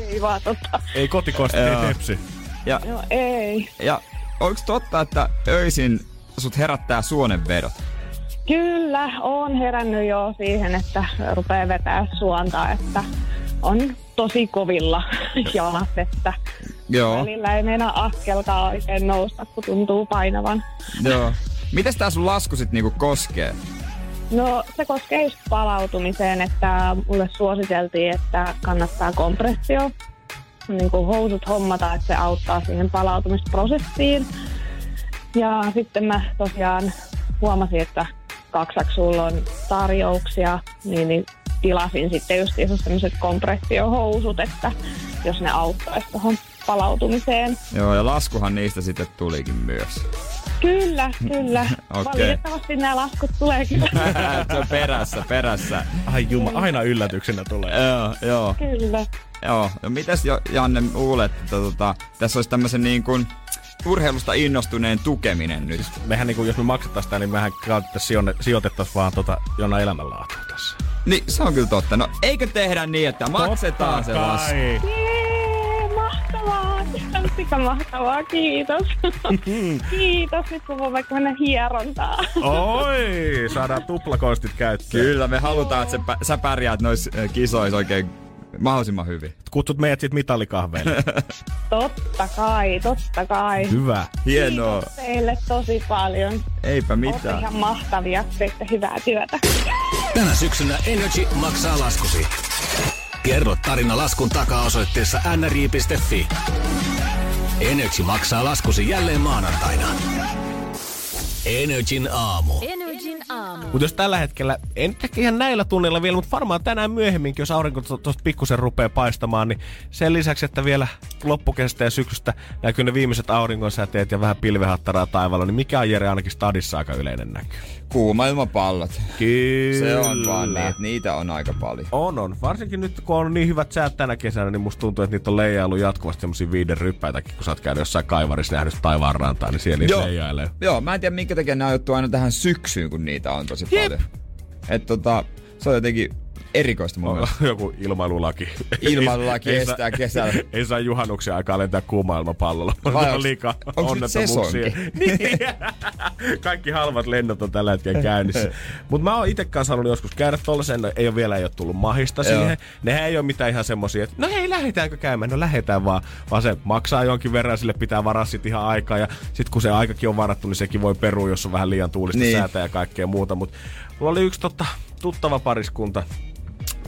ei vaan totta. Ei kotikosti, ei tepsi. Ja, No ei. ja onko totta, että öisin sut herättää suonenvedot? Kyllä, on herännyt jo siihen, että rupeaa vetää suonta, että on tosi kovilla jalat, että Joo. välillä ei meinaa askeltaa oikein nousta, kun tuntuu painavan. Joo. Mites tää sun lasku sit niinku koskee? No se koskee just palautumiseen, että mulle suositeltiin, että kannattaa kompressio, niin kuin housut hommata, että se auttaa siihen palautumisprosessiin. Ja sitten mä tosiaan huomasin, että kaksaksi sulla on tarjouksia, niin, niin tilasin sitten just sellaiset kompressiohousut, että jos ne auttaisi tuohon palautumiseen. Joo, ja laskuhan niistä sitten tulikin myös. Kyllä, kyllä. Okei. Valitettavasti nämä laskut tulee kyllä. Se on perässä, perässä. Ai juma, aina yllätyksenä tulee. Joo, joo. kyllä. Joo, no mitäs jo, Janne luulet, että tota, tässä olisi tämmöisen niin kuin urheilusta innostuneen tukeminen nyt? Mehän niinku, jos me maksettaisiin sitä, niin mehän sijoitettaisiin vaan tota Jonna elämänlaatua tässä. Niin, se on kyllä totta. No, eikö tehdä niin, että maksetaan se lasku? Jee, mahtavaa. Sika mahtavaa, kiitos. kiitos, nyt kun voin vaikka mennä hierontaan. Oi, saadaan tuplakonstit käyttöön. Kyllä, me halutaan, että sä, pä- sä pärjäät noissa äh, kisoissa oikein mahdollisimman hyvin. Kutsut meidät sit mitallikahveille. Totta kai, totta kai. Hyvä. Hienoa. Kiitos teille tosi paljon. Eipä Olette mitään. ihan mahtavia, teette hyvää työtä. Tänä syksynä Energy maksaa laskusi. Kerro tarina laskun takaa osoitteessa nri.fi. Energy maksaa laskusi jälleen maanantaina. Energin aamu. Aamu. Mutta jos tällä hetkellä, en ehkä ihan näillä tunneilla vielä, mutta varmaan tänään myöhemminkin, jos aurinko tuosta pikkusen rupeaa paistamaan, niin sen lisäksi, että vielä loppukesästä ja syksystä näkyy ne viimeiset auringonsäteet ja vähän pilvehattaraa taivaalla, niin mikä on Jere ainakin stadissa aika yleinen näky? Kuuma ilmapallot. Kyllä. Se on vaan niin, että niitä on aika paljon. On, on. Varsinkin nyt, kun on niin hyvät säät tänä kesänä, niin musta tuntuu, että niitä on leijailu jatkuvasti semmosia viiden ryppäitäkin, kun sä oot käynyt jossain kaivarissa nähnyt taivaan rantaa, niin siellä niitä Joo. leijailee. Joo, mä en tiedä minkä takia ne on aina tähän syksyyn, kun niitä on tosi Jep. paljon. Et tota, se on jotenkin erikoista mun mielestä. Joku ilmailulaki. Ilmailulaki Ei estää kesällä. Ei saa juhannuksen aikaa lentää kuuma ilmapallolla. Vai On liikaa onnettomuuksia. niin. Kaikki halvat lennot on tällä hetkellä käynnissä. Mutta mä oon itse kanssa halunnut joskus käydä tollasen. No, ei ole vielä ei ole tullut mahista Joo. siihen. Nehän ei ole mitään ihan semmosia, että no hei, lähdetäänkö käymään? No lähdetään vaan. Vaan se maksaa jonkin verran, sille pitää varaa sit ihan aikaa. Ja sit kun se aikakin on varattu, niin sekin voi perua, jos on vähän liian tuulista niin. säätä ja kaikkea muuta. Mutta mulla oli yksi totta, tuttava pariskunta,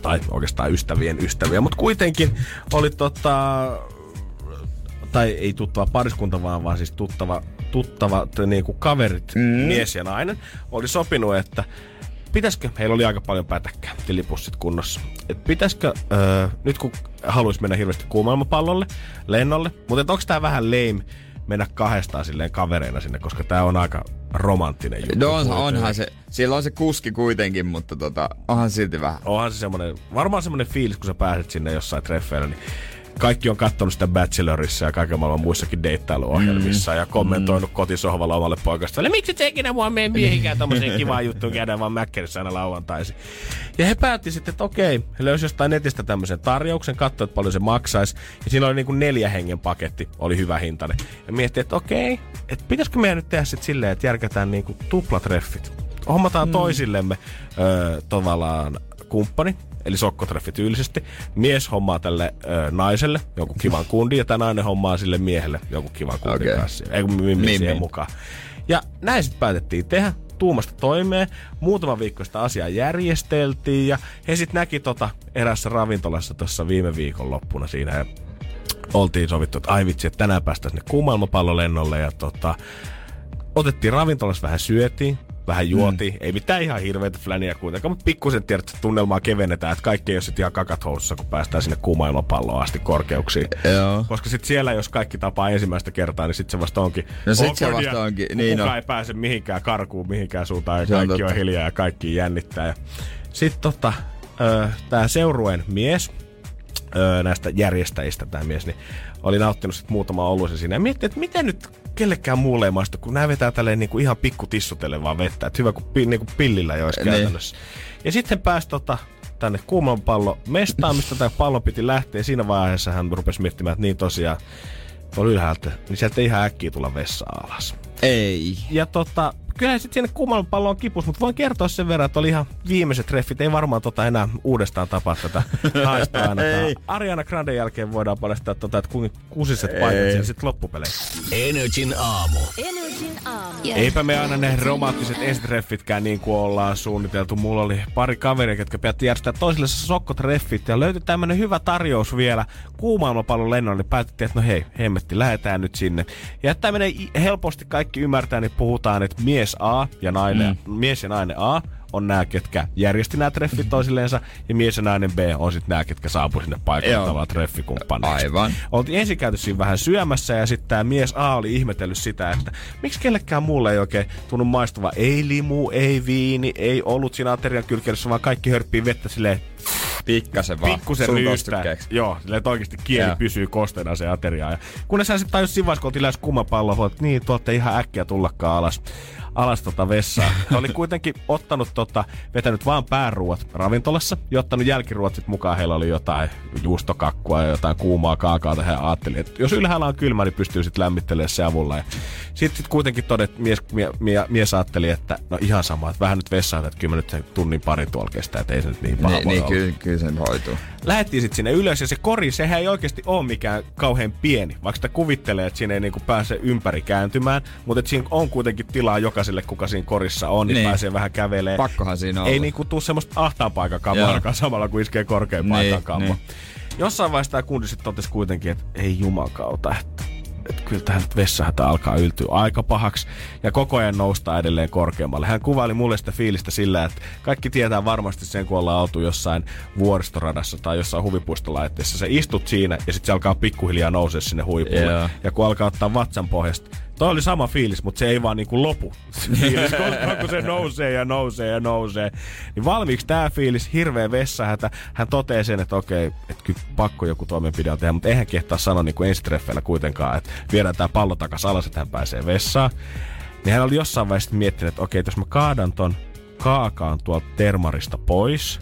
tai oikeastaan ystävien ystäviä, mutta kuitenkin oli tota, tai ei tuttava pariskunta, vaan, vaan siis tuttava, tuttava niin kuin kaverit, mm. mies ja nainen, oli sopinut, että pitäisikö, heillä oli aika paljon pätäkkää, tilipussit kunnossa, että pitäisikö, öö, nyt kun haluaisi mennä hirveästi kuumailmapallolle, lennolle, mutta onko tämä vähän lame mennä kahdestaan silleen kavereina sinne, koska tämä on aika romanttinen juttu. No on, kuitenkin. onhan se, siellä on se kuski kuitenkin, mutta tota, onhan silti vähän. onhan se semmoinen, varmaan semmoinen fiilis, kun sä pääset sinne jossain treffeillä, niin kaikki on katsonut sitä Bachelorissa ja kaiken maailman muissakin deittailuohjelmissa mm. ja kommentoinut mm. kotisohvalla omalle poikastalle. Miksi et ikinä mua mene miehikään tommoseen kivaan juttuun käydään vaan mäkkärissä aina lauantaisin. Ja he päätti sitten, että okei, he löysi jostain netistä tämmöisen tarjouksen, katsoi, että paljon se maksaisi. Ja siinä oli niin kuin neljä hengen paketti, oli hyvä hintainen. Ja mietti, että okei, että pitäisikö meidän nyt tehdä sitten silleen, että järkätään niin kuin tuplatreffit. Hommataan mm. toisillemme öö, tavallaan kumppani, eli sokkotreffi tyylisesti. Mies hommaa tälle ö, naiselle jonkun kivan kundin ja tämä nainen hommaa sille miehelle jonkun kivan kundin okay. kanssa. Ei kun mimmi siihen niin. mukaan. Ja näin sitten päätettiin tehdä tuumasta toimeen. Muutama viikko sitä asiaa järjesteltiin ja he sitten näki tota erässä ravintolassa tuossa viime viikon loppuna siinä ja oltiin sovittu, että ai vitsi, että tänään päästään sinne kuumalmapallolennolle ja tota, otettiin ravintolassa vähän syötiin, vähän juoti. Mm. Ei mitään ihan hirveitä fläniä kuitenkaan, mutta pikkusen tiedät, tunnelmaa kevennetään, että kaikki ei ole sitten ihan kakat housussa, kun päästään sinne kuuma asti korkeuksiin. Joo. Koska sitten siellä, jos kaikki tapaa ensimmäistä kertaa, niin sitten se vasta onkin. No sit se vasta onkin. Niin kukaan no. ei pääse mihinkään karkuun, mihinkään suuntaan, ja se kaikki on, on hiljaa ja kaikki jännittää. Sitten tota, tämä seuruen mies, näistä järjestäjistä tämä mies, niin oli nauttinut sitten muutama oluisen siinä ja mietti, että miten nyt kellekään muulle ei maistu, kun nämä vetää tälleen niin kuin ihan pikku tissutelle vaan vettä. Että hyvä, kun pi, niin kuin pillillä jo olisi niin. käytännössä. Ja sitten pääsi tota, tänne kuuman pallo mestaan, mistä tämä pallo piti lähteä. Siinä vaiheessa hän rupesi miettimään, että niin tosiaan, tuolla ylhäältä, niin sieltä ei ihan äkkiä tulla vessaan alas. Ei. Ja tota, kyllä sitten sinne kumman on kipus, mutta voin kertoa sen verran, että oli ihan viimeiset treffit. Ei varmaan tota enää uudestaan tapaa tätä naista aina. Ariana Grande jälkeen voidaan paljastaa, tota, että kuinka kusiset paikat siellä sitten loppupeleissä. Energin aamu. Energin aamu. Eipä me aina ne romantiset ensitreffitkään niin kuin ollaan suunniteltu. Mulla oli pari kaveria, jotka päätti järjestää toisille sokkotreffit ja löytyi tämmönen hyvä tarjous vielä kuumailmapallon lennolle. Niin päätettiin, että no hei, hemmetti, lähdetään nyt sinne. Ja että menee helposti kaikki ymmärtää, niin puhutaan, että mies mies A ja nainen, mm. mies ja nainen A on nämä, ketkä järjesti nämä treffit toisilleensa, ja mies ja nainen B on sitten nämä, ketkä saapuivat sinne paikalle tavallaan treffikumppaneiksi. Aivan. Oltiin ensin käyty siinä vähän syömässä, ja sitten tämä mies A oli ihmetellyt sitä, että miksi kellekään muulle ei oikein tunnu maistuva ei limu, ei viini, ei ollut siinä aterian kylkeydessä, vaan kaikki hörppii vettä silleen Pikkasen vaan. Pikkusen. Joo, silleen, että oikeasti kieli yeah. pysyy kosteena se ateriaa. Ja kunnes hän sitten tajus siinä kun oltiin lähes kummapallo, että niin, tuotte ihan äkkiä tullakaan alas alas tota vessaa. Oli kuitenkin ottanut tota, vetänyt vaan pääruuat ravintolassa ja ottanut jälkiruot sit mukaan. Heillä oli jotain juustokakkua ja jotain kuumaa kaakaota. He ajatteli, että jos ylhäällä on kylmä, niin pystyy sitten lämmittelemään se avulla. Ja sitten sit kuitenkin todet, mies, mie, mie, mies ajatteli, että no ihan sama, että vähän nyt vessaan, että kyllä nyt tunnin pari tuolla kestää, että ei se nyt niin paha niin, niin kyllä, kyllä sen hoituu. Lähettiin sitten sinne ylös ja se kori, sehän ei oikeasti ole mikään kauhean pieni, vaikka sitä kuvittelee, että siinä ei niinku pääse ympäri kääntymään, mutta siinä on kuitenkin tilaa jokaiselle, kuka siinä korissa on, niin, niin. pääsee vähän kävelee. Pakkohan siinä on. Ei niinku tuu semmoista ahtaan paikan samalla, kun iskee korkean niin. Niin. Jossain vaiheessa tämä kundi sitten totesi kuitenkin, että ei jumakauta, että että kyllä tähän vessahätä alkaa yltyä aika pahaksi ja koko ajan nousta edelleen korkeammalle. Hän kuvaili mulle sitä fiilistä sillä, että kaikki tietää varmasti sen, kun ollaan oltu jossain vuoristoradassa tai jossain huvipuistolaitteessa. Se istut siinä ja sitten se alkaa pikkuhiljaa nousea sinne huipulle. Yeah. Ja kun alkaa ottaa vatsan pohjasta, Toi oli sama fiilis, mutta se ei vaan niinku lopu. fiilis, koska kun se nousee ja nousee ja nousee. Niin valmiiksi tää fiilis, hirveä vessahätä. Hän toteaa sen, että okei, että kyllä pakko joku toimenpide on tehdä, mutta eihän kehtaa sanoa niinku ensitreffeillä kuitenkaan, että viedään tää pallo takas alas, että hän pääsee vessaan. Niin hän oli jossain vaiheessa miettinyt, että okei, jos mä kaadan ton kaakaan tuolta termarista pois,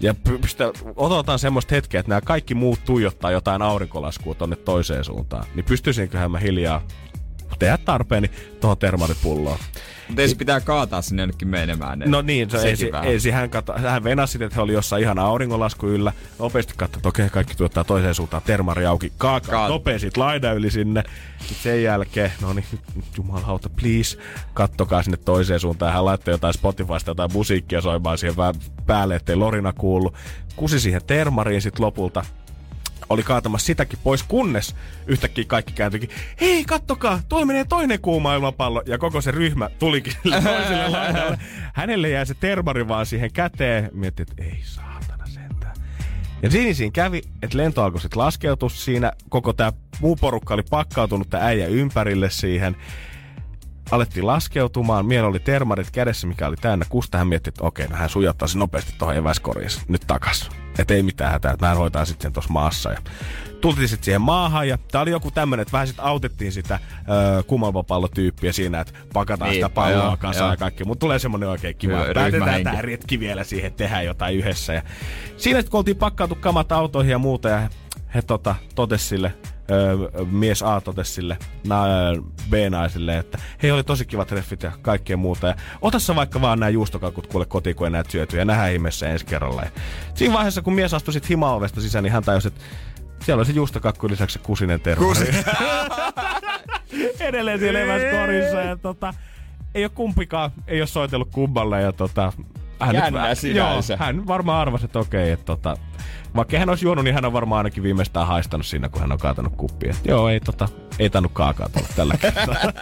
ja pystytä, otetaan semmoista hetkeä, että nämä kaikki muut tuijottaa jotain aurinkolaskua tonne toiseen suuntaan. Niin pystyisinköhän mä hiljaa tehdä tarpeeni tuohon termaripulloon. Mutta ensin pitää kaataa sinne jonnekin menemään. Ne. No niin, se ensin, ensin hän, kata, hän venasi, että he oli jossain ihan auringonlasku yllä. Nopeasti katsoi, että okei, kaikki tuottaa toiseen suuntaan. Termari auki. Kaakaa Kaat. nopeasti laida yli sinne. Sitten sen jälkeen, no niin, jumalauta, please, kattokaa sinne toiseen suuntaan. Hän laittoi jotain Spotifysta jotain musiikkia soimaan siihen päälle, ettei Lorina kuulu. Kusi siihen termariin sitten lopulta oli kaatamassa sitäkin pois, kunnes yhtäkkiä kaikki kääntyikin, hei kattokaa, tuolla menee toinen kuuma ilmapallo, ja koko se ryhmä tulikin toiselle laidalle. Hänelle jäi se termari vaan siihen käteen, mietti, että ei saatana sentään. Ja siinä siinä kävi, että lento alkoi sitten laskeutua siinä, koko tämä muu porukka oli pakkautunut tämä äijä ympärille siihen, alettiin laskeutumaan. Mielo oli termarit kädessä, mikä oli täynnä kusta. Hän mietti, että okei, no hän sujattaisi nopeasti tuohon eväskoriin nyt takas. Että ei mitään hätää, että hän hoitaa sitten sen tuossa maassa. Ja tultiin sitten siihen maahan ja tää oli joku tämmönen, että vähän sitten autettiin sitä öö, kumalvapallotyyppiä siinä, että pakataan Niin, sitä palloa joo, kasaan joo. ja kaikki. Mutta tulee semmonen oikein kiva. Hyvä, Päätetään tää retki vielä siihen, että tehdään jotain yhdessä. Ja siinä sitten kun oltiin pakkautu kamat autoihin ja muuta ja he tota, totes sille Öö, mies A totesi sille na, B-naisille, että hei oli tosi kivat treffit ja kaikkea muuta. Ja ota sä vaikka vaan nämä juustokakut kuule kotiin, kun ei näet syötyä ja nähdään ihmeessä ensi kerralla. Ja siinä vaiheessa, kun mies astui sit himaovesta sisään, niin hän tajusi, että siellä oli se juustokakku lisäksi se kusinen tervari. Edelleen siellä eväskorissa ja tota, ei ole kumpikaan, ei ole soitellut kummalle ja tota, hän, Jännä joo, sinänsä. hän varmaan arvasi, että okei, että tota, vaikka hän olisi juonut, niin hän on varmaan ainakin viimeistään haistanut siinä, kun hän on kaatanut kuppia. Et joo, ei, tota, ei tainnut kaakaa tulla tällä kertaa.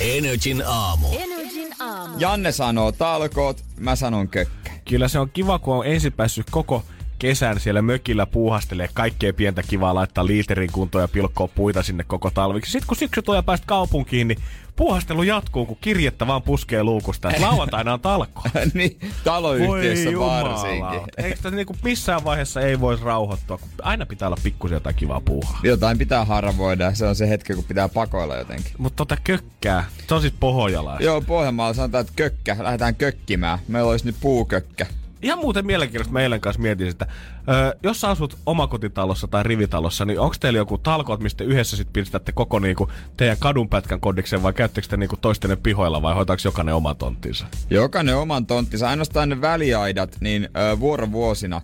Energin aamu. Energin aamu. Janne sanoo talkoot, mä sanon kökkä. Kyllä se on kiva, kun on ensin päässyt koko kesän siellä mökillä puuhastelee kaikkea pientä kivaa, laittaa liiterin kuntoon ja pilkkoa puita sinne koko talviksi. Sitten kun syksy tuo ja pääst kaupunkiin, niin puuhastelu jatkuu, kun kirjettä vaan puskee luukusta. Et lauantaina on talko. niin, taloyhtiössä varsinkin. Eikö tässä niinku missään vaiheessa ei voisi rauhoittua, kun aina pitää olla pikkusen jotain kivaa puuhaa. Jotain pitää harvoida, se on se hetki, kun pitää pakoilla jotenkin. Mutta tota kökkää, se on siis pohjalaista. Joo, Pohjanmaalla sanotaan, että kökkä, lähdetään kökkimään. Meillä olisi nyt puukökkä. Ihan muuten mielenkiintoista, mä eilen kanssa mietin sitä. Öö, jos sä asut omakotitalossa tai rivitalossa, niin onko teillä joku talkoot, mistä yhdessä sit pistätte koko niinku teidän kadunpätkän kodikseen vai käyttekö te niinku toistenne pihoilla vai hoitaako jokainen oman tonttinsa? Jokainen oman tonttinsa, ainoastaan ne väliaidat, niin ö, vuorovuosina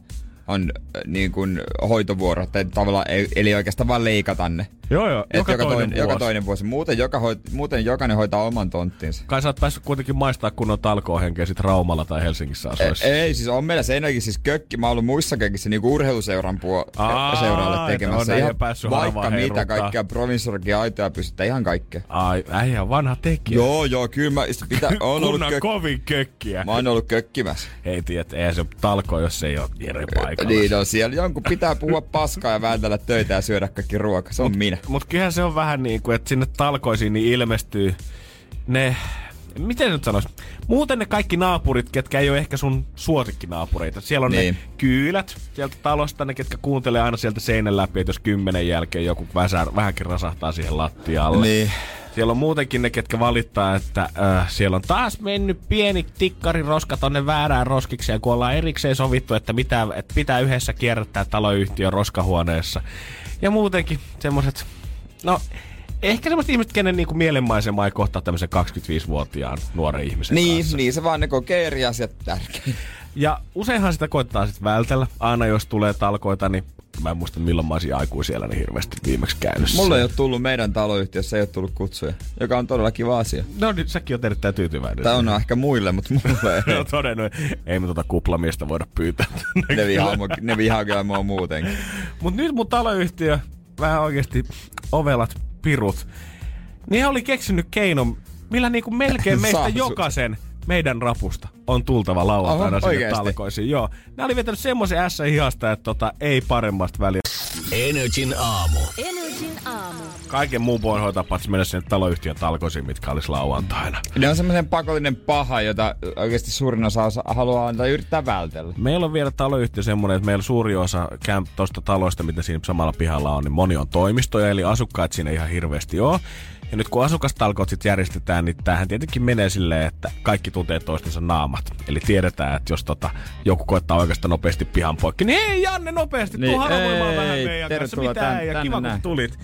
on niin kuin hoitovuoro, tai tavallaan, eli oikeastaan vaan leikata ne. Joo joo, Et joka, toinen, toinen, vuosi. joka toinen vuosi. Muuten, joka hoit, muuten jokainen hoitaa oman tonttinsa. Kai sä oot päässyt kuitenkin maistaa kunnon talkoohenkeä sit Raumalla tai Helsingissä asuessa. Ei, ei, siis on meillä Seinäjoki siis kökki. Mä oon ollut muissa kökissä niinku urheiluseuran puo- Aa, tekemässä. on Ihan päässyt vaikka mitä, kaikkea provinssorokin aitoja pystyttää ihan kaikkea. Ai, äijä vanha tekijä. Joo, joo, kyllä mä sit pitää, on ollut, kök- kovin kökkiä. mä oon ollut kökkimässä. Ei tiedä, eihän se talko, jos ei ole Jere paikalla. Niin on siellä. Jonkun pitää puhua paskaa ja vältellä töitä ja syödä kaikki ruoka. Se on minä. Mut kyllähän se on vähän niin kuin, että sinne talkoisiin niin ilmestyy ne... Miten nyt sanois? Muuten ne kaikki naapurit, ketkä ei ole ehkä sun suosikkinaapureita. Siellä on Niin. ne kyylät sieltä talosta, ne ketkä kuuntelee aina sieltä seinän läpi, että jos kymmenen jälkeen joku väsär, vähänkin rasahtaa siihen lattialle. Niin. Siellä on muutenkin ne, ketkä valittaa, että äh, siellä on taas mennyt pieni tikkariroska tonne väärään roskikseen, kun ollaan erikseen sovittu, että, mitä, että pitää yhdessä kierrättää taloyhtiön roskahuoneessa. Ja muutenkin semmoset, no ehkä semmoiset ihmiset, kenen niinku mielenmaisemaa ei kohtaa tämmöisen 25-vuotiaan nuoren ihmisen Niin, kanssa. niin se vaan ne kokee eri asiat tärkein. Ja useinhan sitä koittaa sitten vältellä. Aina jos tulee talkoita, niin mä en muista milloin mä olisin aikuisiellä niin hirveästi viimeksi käynyt. Mulle ei ole tullut meidän taloyhtiössä, ei ole tullut kutsuja, joka on todella kiva asia. No niin, säkin oot erittäin tyytyväinen. Tää on ehkä muille, mutta mulle ei. on todennut, ei me tota kuplamiestä voida pyytää. Ne vihaa, mua- ne vihaa kyllä mua muutenkin. Mut nyt mun taloyhtiö, vähän oikeasti ovelat pirut, niin oli keksinyt keinon, millä niinku melkein meistä Saa jokaisen meidän rapusta on tultava lauantaina Oho, sinne oikeesti? talkoisiin. Joo. Ne oli vetänyt semmoisen ässä hihasta, että tota, ei paremmasta väliä. Energin aamu. Energin aamu. Kaiken muun voin hoitaa paitsi mennä sinne taloyhtiön talkoisiin, mitkä olisi lauantaina. Ne on semmoisen pakollinen paha, jota oikeasti suurin osa osa haluaa tai yrittää vältellä. Meillä on vielä taloyhtiö semmoinen, että meillä suuri osa camp tuosta taloista, mitä siinä samalla pihalla on, niin moni on toimistoja, eli asukkaat siinä ei ihan hirveästi ole. Ja nyt kun asukastalkoot sitten järjestetään, niin tämähän tietenkin menee silleen, että kaikki tuntee toistensa naamat. Eli tiedetään, että jos tota, joku koittaa oikeastaan nopeasti pihan poikki, niin hei Janne nopeasti, Niin, tuu haravoimaan ei, vähän meidän kanssa. Mitä ja kiva kun näin. tulit.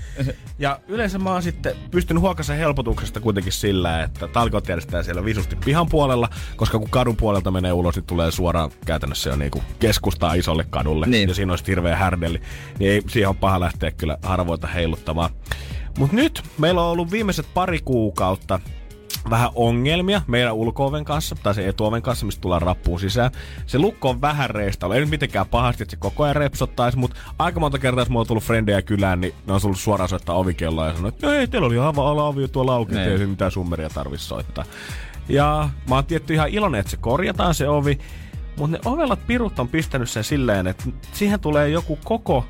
Ja yleensä mä oon sitten pystynyt huokasen helpotuksesta kuitenkin sillä, että talkoot järjestetään siellä visusti pihan puolella, koska kun kadun puolelta menee ulos, niin tulee suoraan käytännössä jo niinku keskustaa isolle kadulle. Niin. Ja siinä olisi hirveä härdelli. Niin ei, siihen on paha lähteä kyllä harvoita heiluttamaan. Mutta nyt meillä on ollut viimeiset pari kuukautta vähän ongelmia meidän ulkooven kanssa, tai se etuoven kanssa, mistä tullaan rappuun sisään. Se lukko on vähän reistalla, ei nyt mitenkään pahasti, että se koko ajan repsottaisi, mutta aika monta kertaa, jos mulla on tullut frendejä kylään, niin ne on tullut suoraan soittaa ovikelloa ja sanoo, että ei, teillä oli aivan ala ovi tuolla auki, Niin. ei mitään summeria tarvitsisi soittaa. Ja mä oon tietty ihan iloinen, että se korjataan se ovi, mutta ne ovelat pirut on pistänyt sen silleen, että siihen tulee joku koko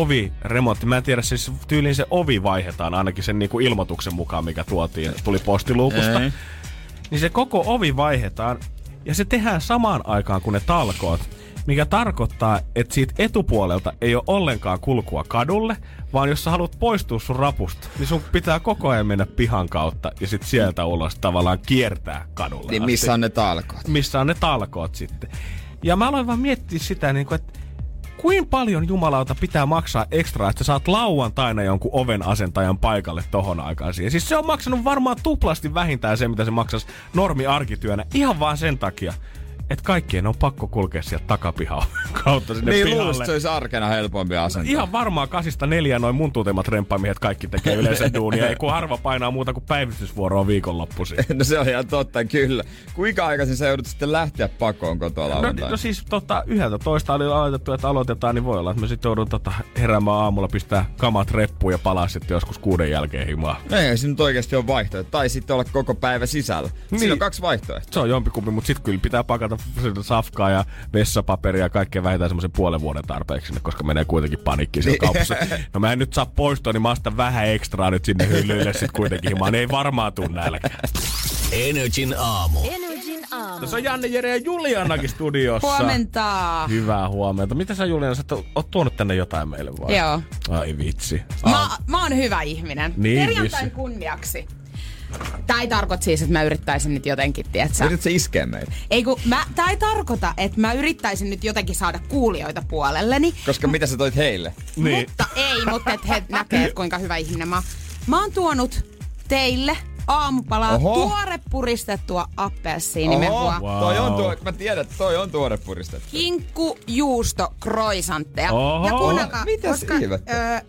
oviremontti. Mä en tiedä, siis tyyliin se ovi vaihdetaan ainakin sen niinku ilmoituksen mukaan, mikä tuotiin, tuli postiluukusta. Ei. Niin se koko ovi vaihdetaan ja se tehdään samaan aikaan kuin ne talkoot. mikä tarkoittaa, että siitä etupuolelta ei ole ollenkaan kulkua kadulle, vaan jos sä haluat poistua sun rapusta, niin sun pitää koko ajan mennä pihan kautta ja sitten sieltä ulos tavallaan kiertää kadulle Niin asti. missä on ne talkoot? missä on ne talkoot sitten. Ja mä aloin vaan miettiä sitä, niin kuin, että kuinka paljon jumalauta pitää maksaa ekstraa, että sä saat lauantaina jonkun oven asentajan paikalle tohon aikaan siihen. Siis se on maksanut varmaan tuplasti vähintään se, mitä se maksaisi normi arkityönä. Ihan vaan sen takia, että kaikkien on pakko kulkea sieltä takapihan kautta sinne Niin pihalle. luulisit, se olisi arkena helpompi asentaa. Ihan varmaan kasista neljä noin mun tuntemat remppamiehet kaikki tekee yleensä duunia. Ei kun harva painaa muuta kuin päivystysvuoroa viikonloppuisin. No se on ihan totta, kyllä. Kuinka aikaisin sä joudut sitten lähteä pakoon kotoa No, no siis tota, yhdeltä toista oli aloitettu, että aloitetaan, niin voi olla, että me sitten joudun tota, heräämään aamulla, pistää kamat reppuun ja palaa sitten joskus kuuden jälkeen himaa. Ei se nyt oikeasti ole vaihtoehto. Tai sitten olla koko päivä sisällä. Niin. Siinä on kaksi vaihtoehtoa. Se on jompikumpi, mutta sitten kyllä pitää pakata safkaa ja vessapaperia ja kaikkea vähintään semmoisen puolen vuoden tarpeeksi sinne, koska menee kuitenkin panikki siellä kaupassa. No mä en nyt saa poistua, niin mä ostan vähän ekstraa nyt sinne hyllyille sitten kuitenkin himaan. Ei varmaan tuu nälkää. Energin aamu. Energin aamu. Tässä on Janne, Jere ja Julianakin studiossa. Huomenta. Hyvää huomenta. Mitä sä Juliana, sä oot tuonut tänne jotain meille vai? Joo. Ai vitsi. Mä, mä oon hyvä ihminen. Niin, Perjantain vissi. kunniaksi. Tää ei tarkoita siis, että mä yrittäisin nyt jotenkin, tietsä. Yrität se iskeä meitä? Ei kun mä, tää ei tarkoita, että mä yrittäisin nyt jotenkin saada kuulijoita puolelleni. Koska mitä sä toit heille? Niin. Mutta ei, mutta et he näkee, kuinka hyvä ihminen mä oon. Mä oon tuonut teille aamupalaa Oho. tuore puristettua appelsiinimehua. Oho, toi on tuo, mä tiedän, että toi on tuore puristettu. Kinkku, juusto, kroisantteja. Oho. Ja kuunnelkaa, Mitäs koska ö,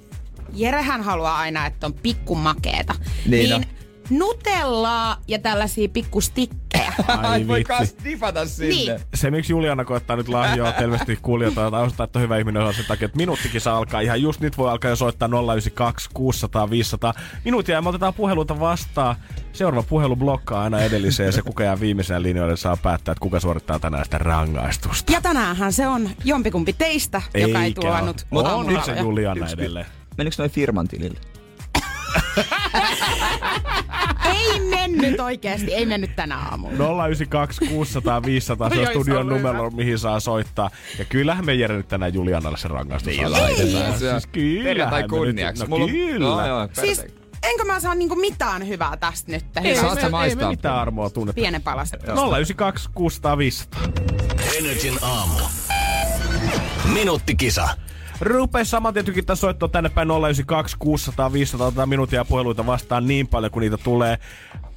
Jerehän haluaa aina, että on pikku makeeta. Niin niin nutellaa ja tällaisia pikkustikkejä. Ai voi vitsi. kas tipata sinne. Niin. Se, miksi Juliana koettaa nyt lahjoa selvästi kuulijoita taustaa, että on hyvä ihminen on sen takia, että minuuttikin saa alkaa. Ihan just nyt voi alkaa jo soittaa 092 600 500 minuuttia ja me otetaan puheluita vastaan. Seuraava puhelu blokkaa aina edelliseen ja se kuka jää viimeisenä linjoille saa päättää, että kuka suorittaa tänään sitä rangaistusta. Ja tänäänhän se on jompikumpi teistä, joka ei Eikä tuonut ole. On aamupaloja. se Juliana Yksi- edelleen. Menikö noin firman tilille? Ei mennyt oikeesti, ei mennyt tänä aamulla. 092 600 500, se on studion numero, mihin saa soittaa. Ja kyllähän me Jere nyt tänään Julianalle se rangaistus Niin, antaa. laitetaan. Siis kyllähän nyt- kunniaksi. No Mulla kyllä. Joo, joo, Siis enkö mä saa niinku mitään hyvää tästä nyt? Ei, Saat me, ei me mitään armoa tunnetta. Pienen palasen. 092 600 500. Energin aamu. Minuuttikisa. Rupee saman tien tykittää soittoa tänne päin 092 600 500 otetaan minuutia ja puheluita vastaan niin paljon kuin niitä tulee.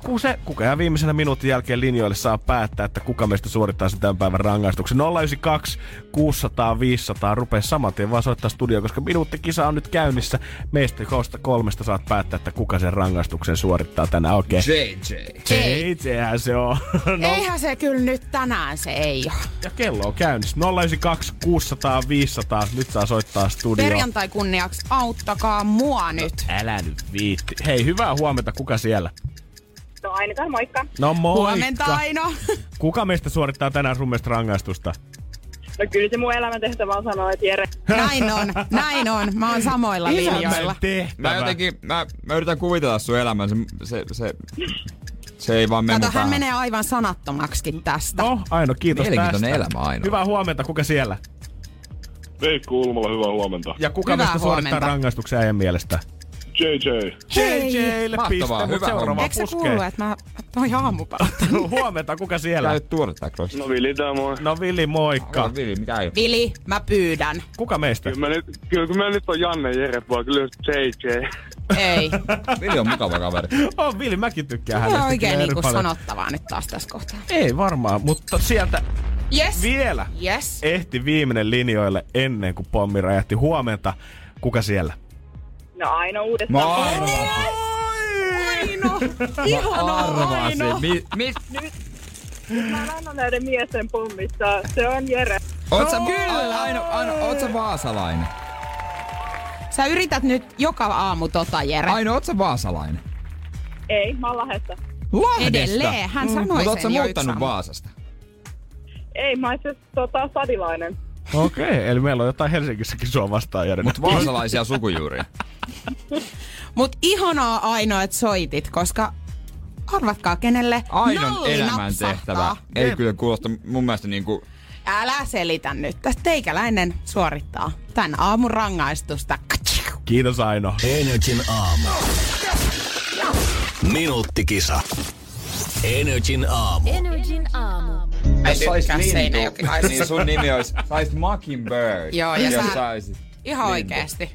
Kun se, kuka jää viimeisenä minuutin jälkeen linjoille saa päättää, että kuka meistä suorittaa sen tämän päivän rangaistuksen. 092 600 500 rupee saman tien vaan soittaa studioon, koska minuuttikisa on nyt käynnissä. Meistä koosta kolmesta saat päättää, että kuka sen rangaistuksen suorittaa tänään oikein. JJ. Ei, sehän se on. No, Eihän se kyllä nyt tänään se ei ole. ja kello on käynnissä. 092 600 500. Nyt saa soittaa studioon. Perjantai kunniaksi auttakaa mua nyt. Älä nyt viitti. Hei, hyvää huomenta. Kuka siellä? No ainakaan moikka. No moikka. Huomenta Aino. Kuka meistä suorittaa tänään sun mielestä rangaistusta? No kyllä se mun elämäntehtävä on sanoa, että Jere, Näin on, näin on. Mä oon samoilla linjoilla. Mä jotenkin, mä, mä yritän kuvitella sun elämän, se, se, se, se ei vaan mene Kato, hän menee aivan sanattomaksi tästä. No, Aino, kiitos Mielenkiintoinen tästä. elämä, Aino. Hyvää huomenta. Kuka siellä? Veikko Ulmala, hyvää huomenta. Ja kuka Hyvää meistä suorittaa huomenta. rangaistuksen äijän mielestä? JJ. JJlle Mahtavaa, hyvä homma. Eikö se kuulu, että mä toi aamupalat? Huomenta, kuka siellä? Käy tuoretta cross. No Vili tää moi. No Vili, moikka. Kato, Vili, mitä ei? Vili, mä pyydän. Kuka meistä? Kyllä mä nyt, kyllä kun mä nyt on Janne Jere, vaan kyllä JJ. Ei. Vili on mukava kaveri. Oh, Vili, mäkin tykkään hänestä. on oikein niinku paljon. sanottavaa nyt taas tässä kohtaa. Ei varmaan, mutta sieltä Yes. vielä Yes. ehti viimeinen linjoille ennen kuin pommi räjähti. Huomenta. Kuka siellä? No Aino uudestaan. Mä arvasin. Aino. Ihana Aino. Mi, mi, Mä annan näiden miesten pommista. Se on Jere. oot sä, Kyllä. Aino, Aino, oot sä vaasalainen? Sä yrität nyt joka aamu tota, Jere. Aino, oot sä vaasalainen? Ei, mä oon Lahdesta. Lahdesta? Edelleen, hän sanoi Mutta oot sä sen jo muuttanut yksi aamu. Vaasasta? Ei, mä oon tota, sadilainen. Okei, okay, eli meillä on jotain Helsingissäkin sua vastaan, Jere. Mut vaasalaisia sukujuuria. Mut ihanaa Aino, että soitit, koska arvatkaa kenelle Ainon elämäntehtävä napsahtaa. ei kyllä kuulosta mun mielestä niinku Älä selitä nyt. Tästä teikäläinen suorittaa tän aamun rangaistusta. Kiitos Aino. Energin aamu. Minuuttikisa. Energin aamu. Energin aamu. Jos sais lintu, niin sun nimi olisi, saisit Mockingbird. Joo, ja jos sä- saisit. Ihan Lintu. oikeesti.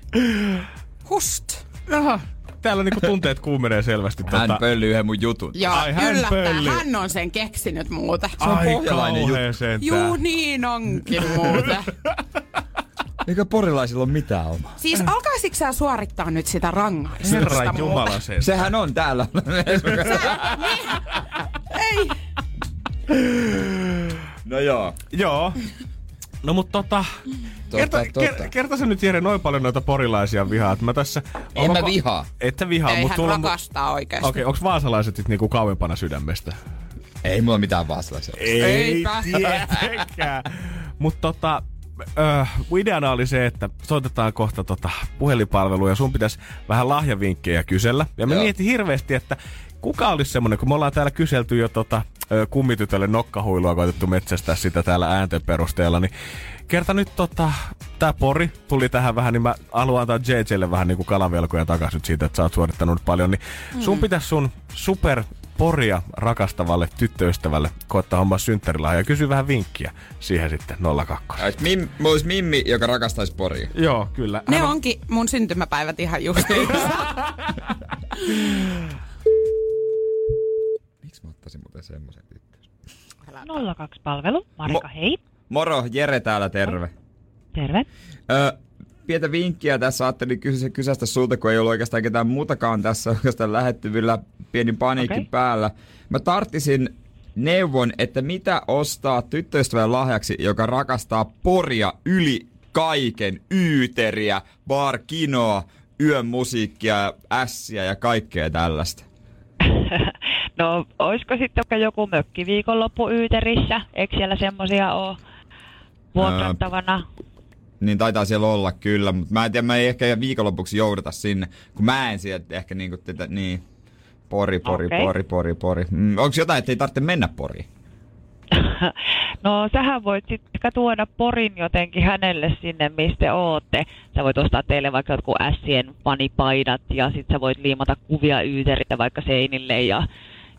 Hust. Jaha, täällä niinku tunteet kuumenee selvästi. Hän tota. pölli yhden mun jutun. Joo, Ai, hän yllättää. pölli. Hän on sen keksinyt muuten. Ai pohjalainen juttu. Juu, niin onkin muuten. Eikö porilaisilla ole mitään omaa? Siis alkaisitko sä suorittaa nyt sitä rangaistusta Herran muuten? Jumala sen. Sehän on täällä. Ei. no joo. Joo. No mut tota... kerta, totta. Ker, kerta sä nyt Jere noin paljon noita porilaisia vihaat. Mä tässä... En mä vihaa. Että vihaa, Ei mut hän sulla on... rakastaa oikeesti. Okei, okay, onks vaasalaiset sit niinku kauempana sydämestä? Ei mulla mitään vaastalaisia. Eipä. tietenkään. Mut tota, ö, mun ideana oli se, että soitetaan kohta tota puhelinpalvelua ja sun pitäisi vähän lahjavinkkejä kysellä. Ja mä Joo. mietin hirveästi, että kuka olisi semmonen, kun me ollaan täällä kyselty jo tota, kummitytölle nokkahuilua, koitettu metsästää sitä täällä äänten perusteella, niin kerta nyt tota, tää pori tuli tähän vähän, niin mä haluan antaa JJlle vähän niinku kalavelkoja takaisin nyt siitä, että sä oot suorittanut paljon, niin sun pitäisi sun super poria rakastavalle tyttöystävälle koittaa hommaa synttärilahja ja kysyy vähän vinkkiä siihen sitten 02. Ois Mim, olisi Mimmi, joka rakastaisi poria. Joo, kyllä. Ne Hän on- onkin mun syntymäpäivät ihan justiin. Miksi mä ottaisin muuten semmoisen tyttön? 02-palvelu. Marika, Mo- hei. Moro, Jere täällä, terve. Terve. Ö, pientä vinkkiä tässä ajattelin kysä, kysästä sulta, kun ei ollut oikeastaan ketään muutakaan tässä oikeastaan lähettyvillä pieni paniikki Okei. päällä. Mä tarttisin neuvon, että mitä ostaa tyttöystävän lahjaksi, joka rakastaa poria yli kaiken, yyteriä, barkinoa, yön musiikkia, ässiä ja kaikkea tällaista. No, olisiko sitten vaikka joku mökkiviikonloppu Yyterissä? Eikö siellä semmosia ole vuokrattavana? Niin taitaa siellä olla kyllä, mutta mä en tiedä, mä ei ehkä viikonlopuksi jouduta sinne, kun mä en sieltä ehkä niinku tätä, niin, pori, pori, Okei. pori, pori, pori. Mm, onko jotain, että ei tarvitse mennä poriin? No, sähän voit sitten tuoda porin jotenkin hänelle sinne, mistä ootte. Sä voit ostaa teille vaikka jotkut ässien panipaidat ja sit sä voit liimata kuvia Yyteristä vaikka seinille ja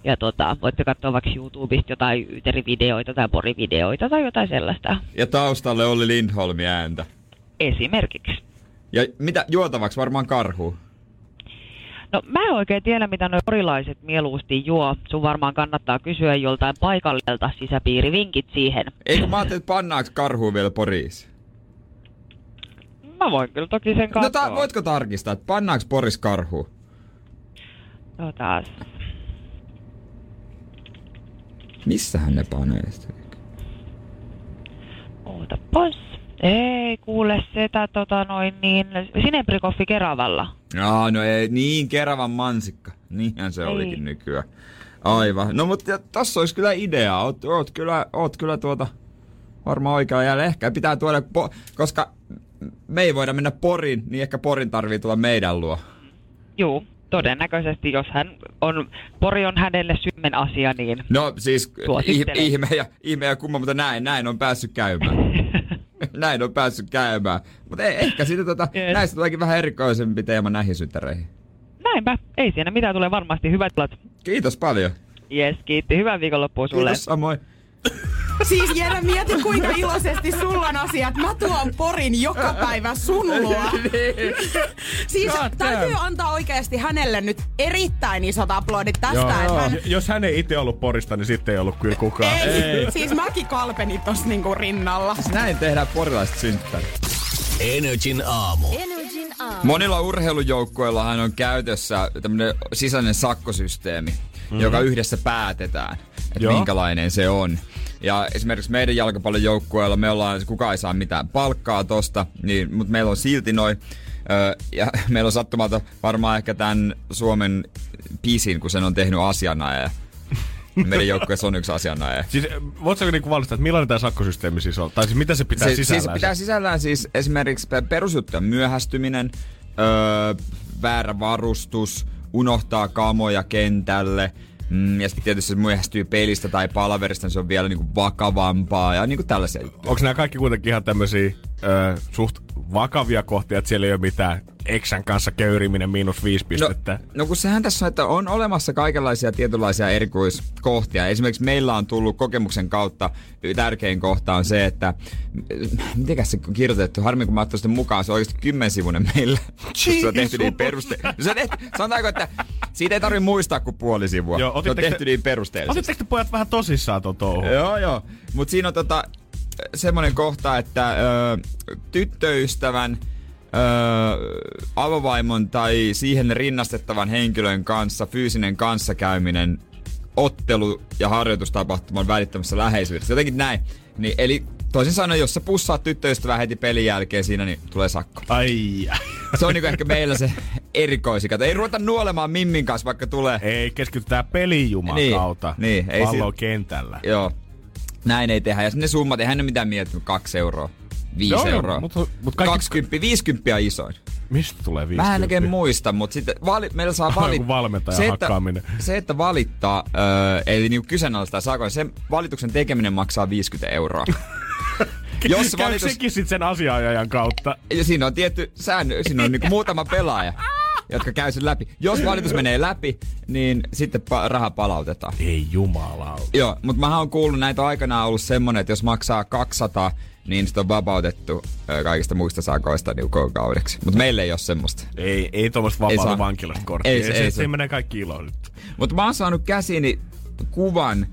ja tota, voitte katsoa vaikka YouTubesta jotain Yyterivideoita tai porivideoita tai jotain sellaista. Ja taustalle oli Lindholmi ääntä. Esimerkiksi. Ja mitä juotavaksi? Varmaan karhu. No mä en oikein tiedä, mitä nuo porilaiset mieluusti juo. Sun varmaan kannattaa kysyä joltain paikalliselta sisäpiirivinkit siihen. Eikö mä ajattelin, että pannaanko karhu vielä poriis? Mä voin kyllä toki sen No katsoa. ta- voitko tarkistaa, että pannaanko poris karhu? No taas. Missähän ne panee sitä? Ootapas. Ei kuule sitä tota noin niin, Sinebrikoffi Keravalla. Aa, no ei, niin Keravan mansikka. Niinhän se Ei. olikin nykyään. Aivan. No mutta tossa olisi kyllä idea. Oot, oot, kyllä, oot kyllä tuota varmaan oikealla jälleen. Ehkä pitää tuoda, po- koska me ei voida mennä Poriin, niin ehkä Porin tarvii tulla meidän luo. Juu, todennäköisesti, jos hän on, Pori on hänelle symmen asia, niin No siis Suosittelen. ihme ja, ihme ja kumma, mutta näin, näin on päässyt käymään. näin on päässyt käymään. Mutta ei, ehkä siitä tota, Yes. näistä tuleekin vähän erikoisempi teema näihin syttäreihin. näinpä. Ei siinä mitään, tulee varmasti hyvät tilat. Kiitos paljon. Jes, kiitti. Hyvää viikonloppua sulle. Kiitos samoin. Siis Jere, mieti kuinka iloisesti sulla on asia, että mä tuon porin joka päivä sun luo. Siis God damn. täytyy antaa oikeasti hänelle nyt erittäin isot aplodit tästä, Joo, että joo. hän... Jos hän ei itse ollut porista, niin sitten ei ollut kyllä kukaan. Ei. Siis mäkin kalpenin tossa niinku rinnalla. Näin tehdään porilaiset synttärit. Energin aamu. Energin aamu. Monilla urheilujoukkueillahan on käytössä tämmöinen sisäinen sakkosysteemi, mm-hmm. joka yhdessä päätetään, että minkälainen se on. Ja esimerkiksi meidän jalkapallon joukkueella me ollaan, kukaan ei saa mitään palkkaa tosta, niin, mutta meillä on silti noin. Öö, ja meillä on sattumalta varmaan ehkä tämän Suomen pisin, kun sen on tehnyt asianajaja. Meidän joukkueessa on yksi asianajaja. Siis voitko niinku valistaa, että millainen tämä sakkosysteemi siis on? Tai siis mitä se pitää se, sisällään? siis pitää sisällään siis esimerkiksi pe- perusjuttujen myöhästyminen, öö, väärä varustus, unohtaa kamoja kentälle, Mm, ja sitten tietysti jos myöhästyy pelistä tai palaverista, niin se on vielä niinku vakavampaa ja niinku tällaisia juttuja. Onko nämä kaikki kuitenkin ihan tämmöisiä ö, suht vakavia kohtia, että siellä ei ole mitään Eksän kanssa köyriminen miinus viisi pistettä? No, no kun sehän tässä on, että on olemassa kaikenlaisia tietynlaisia erikoiskohtia. Esimerkiksi meillä on tullut kokemuksen kautta, tärkein kohta on se, että mitenkäs se on kirjoitettu, harmi kun mä sen mukaan, se on oikeasti kymmensivuinen meillä. se on tehty niin peruste... Se on tehty, sanotaanko, että siitä ei tarvitse muistaa kuin puoli sivua. Joo, se on tehty te- niin perusteellisesti. Otitteko te pojat vähän tosissaan ton touhun? Joo, joo. Mutta siinä on tota, semmoinen kohta, että ö, tyttöystävän ö, avovaimon tai siihen rinnastettavan henkilön kanssa fyysinen kanssakäyminen ottelu- ja harjoitustapahtuman välittömässä läheisyydessä. Jotenkin näin. Niin, eli toisin sanoen, jos sä pussaat tyttöystävää heti pelin jälkeen siinä, niin tulee sakko. Ai. Se on niinku ehkä meillä se erikoisikato. Ei ruveta nuolemaan Mimmin kanssa, vaikka tulee. Ei, keskitytään peliin jumakauta. Niin, ei Pallo si- kentällä. Joo. Näin ei tehdä. Ja ne summat, eihän ne mitään miettinyt. Kaksi euroa. Viisi Joo, joo, euroa. mut- mut kaikki- 20, 50 on isoin. Mistä tulee 50? Mä en oikein muista, mutta sitten vali, meillä saa valittaa. valmentajan se, että, hakkaaminen. se, että valittaa, öö, eli niinku kyseenalaistaa saako, sen valituksen tekeminen maksaa 50 euroa. Jos Käy valitus, sekin sit sen asianajajan kautta. ja siinä on tietty säännö, siinä on niinku muutama pelaaja, jotka käy sen läpi. Jos valitus menee läpi, niin sitten pa- raha palautetaan. Ei jumala. Joo, mutta mä oon kuullut näitä aikanaan ollut semmonen, että jos maksaa 200, niin sit on vapautettu kaikista muista sakoista niin koko kaudeksi. Mutta meillä ei ole semmoista. Ei, ei tuommoista vapaa vankilasta korttia. Ei Ei, se- se, ei ei se. se, menee kaikki iloon nyt. Mutta mä oon saanut käsini kuvan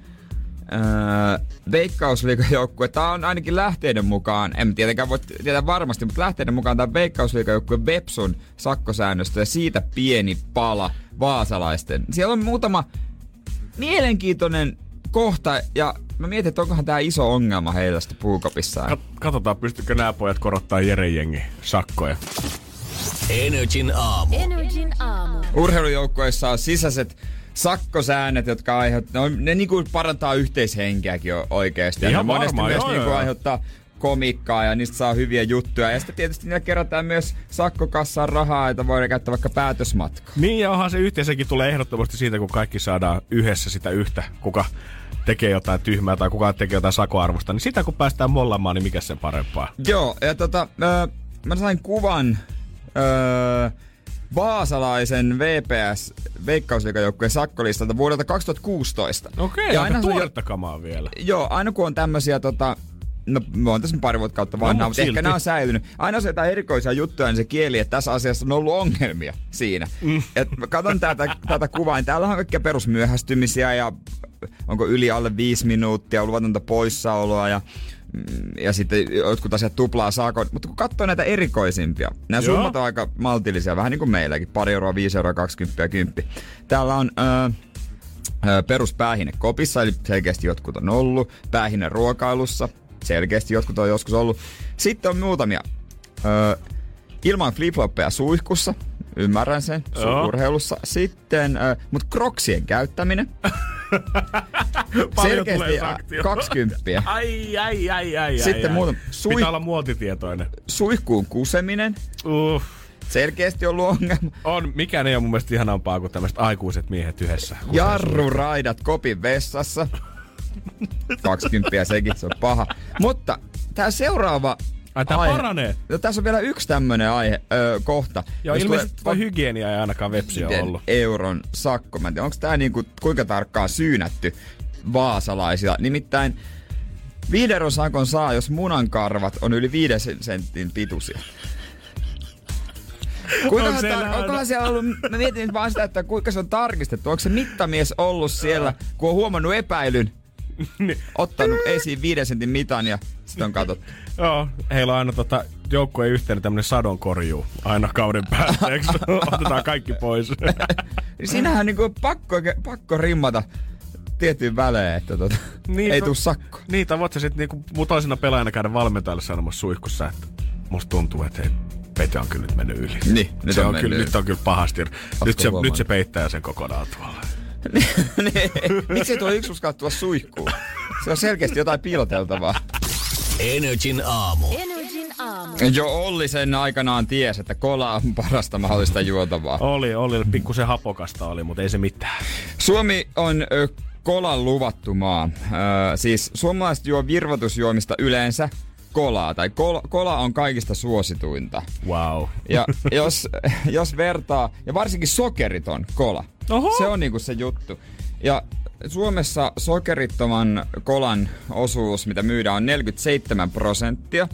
öö, Veikkausliigan joukkue. Tää on ainakin lähteiden mukaan, en tietenkään voi tietää varmasti, mutta lähteiden mukaan tämä Veikkausliigan joukkue Vepsun sakkosäännöstö ja siitä pieni pala vaasalaisten. Siellä on muutama mielenkiintoinen kohta ja mä mietin, että onkohan tää iso ongelma heillä sitten puukopissaan. Kat- katsotaan, pystykö nämä pojat korottaa Jere Jengi sakkoja. Energin aamu. Energin aamu. Urheilujoukkoissa on sisäiset sakkosäännöt, jotka aiheuttaa, ne, ne niinku parantaa yhteishenkeäkin jo oikeasti. Ja Ihan ne monesti varmaan, myös joo, niinku joo. aiheuttaa komikkaa ja niistä saa hyviä juttuja. Ja sitten tietysti niillä kerätään myös sakkokassaan rahaa, jota voidaan käyttää vaikka päätösmatkaan. Niin ja onhan se yhteisökin tulee ehdottomasti siitä, kun kaikki saadaan yhdessä sitä yhtä, kuka tekee jotain tyhmää tai kuka tekee jotain sakoarvosta, niin sitä kun päästään mollamaan, niin mikä sen parempaa? Joo, ja tota, öö, mä sain kuvan öö, Vaasalaisen VPS Veikkausliikajoukkueen sakkolistalta vuodelta 2016. Okei, ja ja aina aika tuoretta kamaa vielä. Joo, aina kun on tämmösiä tota, No, mä oon tässä pari vuotta kautta vanhaa, No, mut mutta ehkä silti. nämä on säilynyt. Aina on se jotain erikoisia juttuja, niin se kieli, että tässä asiassa on ollut ongelmia siinä. Mm. Et mä katson tätä, tätä kuvaa, niin täällä on kaikkia perusmyöhästymisiä ja onko yli alle viisi minuuttia, luvatonta poissaoloa ja mm, ja sitten jotkut asiat tuplaa saakon. Mutta kun katsoo näitä erikoisimpia, nämä Joo. summat on aika maltillisia, vähän niin kuin meilläkin. Pari euroa, viisi euroa, 20 ja 10. Täällä on öö, peruspäähine kopissa, eli selkeästi jotkut on ollut. Päähine ruokailussa, selkeästi jotkut on joskus ollut. Sitten on muutamia. Ö, ilman flip-floppeja suihkussa, ymmärrän sen, Joo. urheilussa. Sitten, ö, mutta kroksien käyttäminen. Paljon tulee selkeästi sanktio. 20. Ai, ai, ai, ai, Sitten ai, muutama- ai. sui- Pitää olla muotitietoinen. Suihkuun kuseminen, Uh, selkeästi ollut ongelma. on, mikään ei ole mun mielestä ihanampaa kuin tämmöiset aikuiset miehet yhdessä. Jarruraidat kopin vessassa. 20 sekin, se on paha. Mutta tää seuraava Ai, tää aihe- paranee. No, tässä on vielä yksi tämmönen aihe, ö, kohta. Joo, Jos ilmeisesti tulee hygienia ei ainakaan vepsiä ollut. euron sakko. Mä en tiedä, onko tää niinku, kuinka tarkkaan syynätty vaasalaisilla. Nimittäin viiden euron sakon saa, jos munankarvat on yli viiden sentin pituisia. Kuinka On siellä aina. onkohan siellä ollut, mä mietin nyt vaan sitä, että kuinka se on tarkistettu. Onko se mittamies ollut siellä, kun on huomannut epäilyn. ottanut esiin viiden sentin mitan ja sitten on katsottu. Joo, heillä on aina tota, joukkueen yhteinen tämmönen sadonkorjuu aina kauden päätteeksi. Otetaan kaikki pois. Siinähän on niinku pakko, pakko rimmata tiettyyn välein, että tota, niin, ei tuu sakko. Niin, tai voit sä sit niinku mu- toisena pelaajana käydä valmentajalle sanomassa suihkussa, että musta tuntuu, että hei, Pete on kyllä nyt mennyt yli. Niin, nyt se on on, kyllä, yli. nyt on kyllä pahasti. Nyt se, nyt se peittää sen kokonaan tuolla. Niin, Miksi tuo yksi uskaa tulla suihkuun? Se on selkeästi jotain piiloteltavaa. Energin aamu. Energin aamu. Jo Olli sen aikanaan ties, että kola on parasta mahdollista juotavaa. Oli, oli, pikkusen hapokasta oli, mutta ei se mitään. Suomi on ö, kolan luvattu maa. Ö, siis suomalaiset juo virvoitusjuomista yleensä kolaa, tai kol, kola on kaikista suosituinta. Wow. Ja jos, jos vertaa, ja varsinkin sokeriton kola, Oho. se on niinku se juttu. Ja Suomessa sokerittoman kolan osuus, mitä myydään, on 47 prosenttia.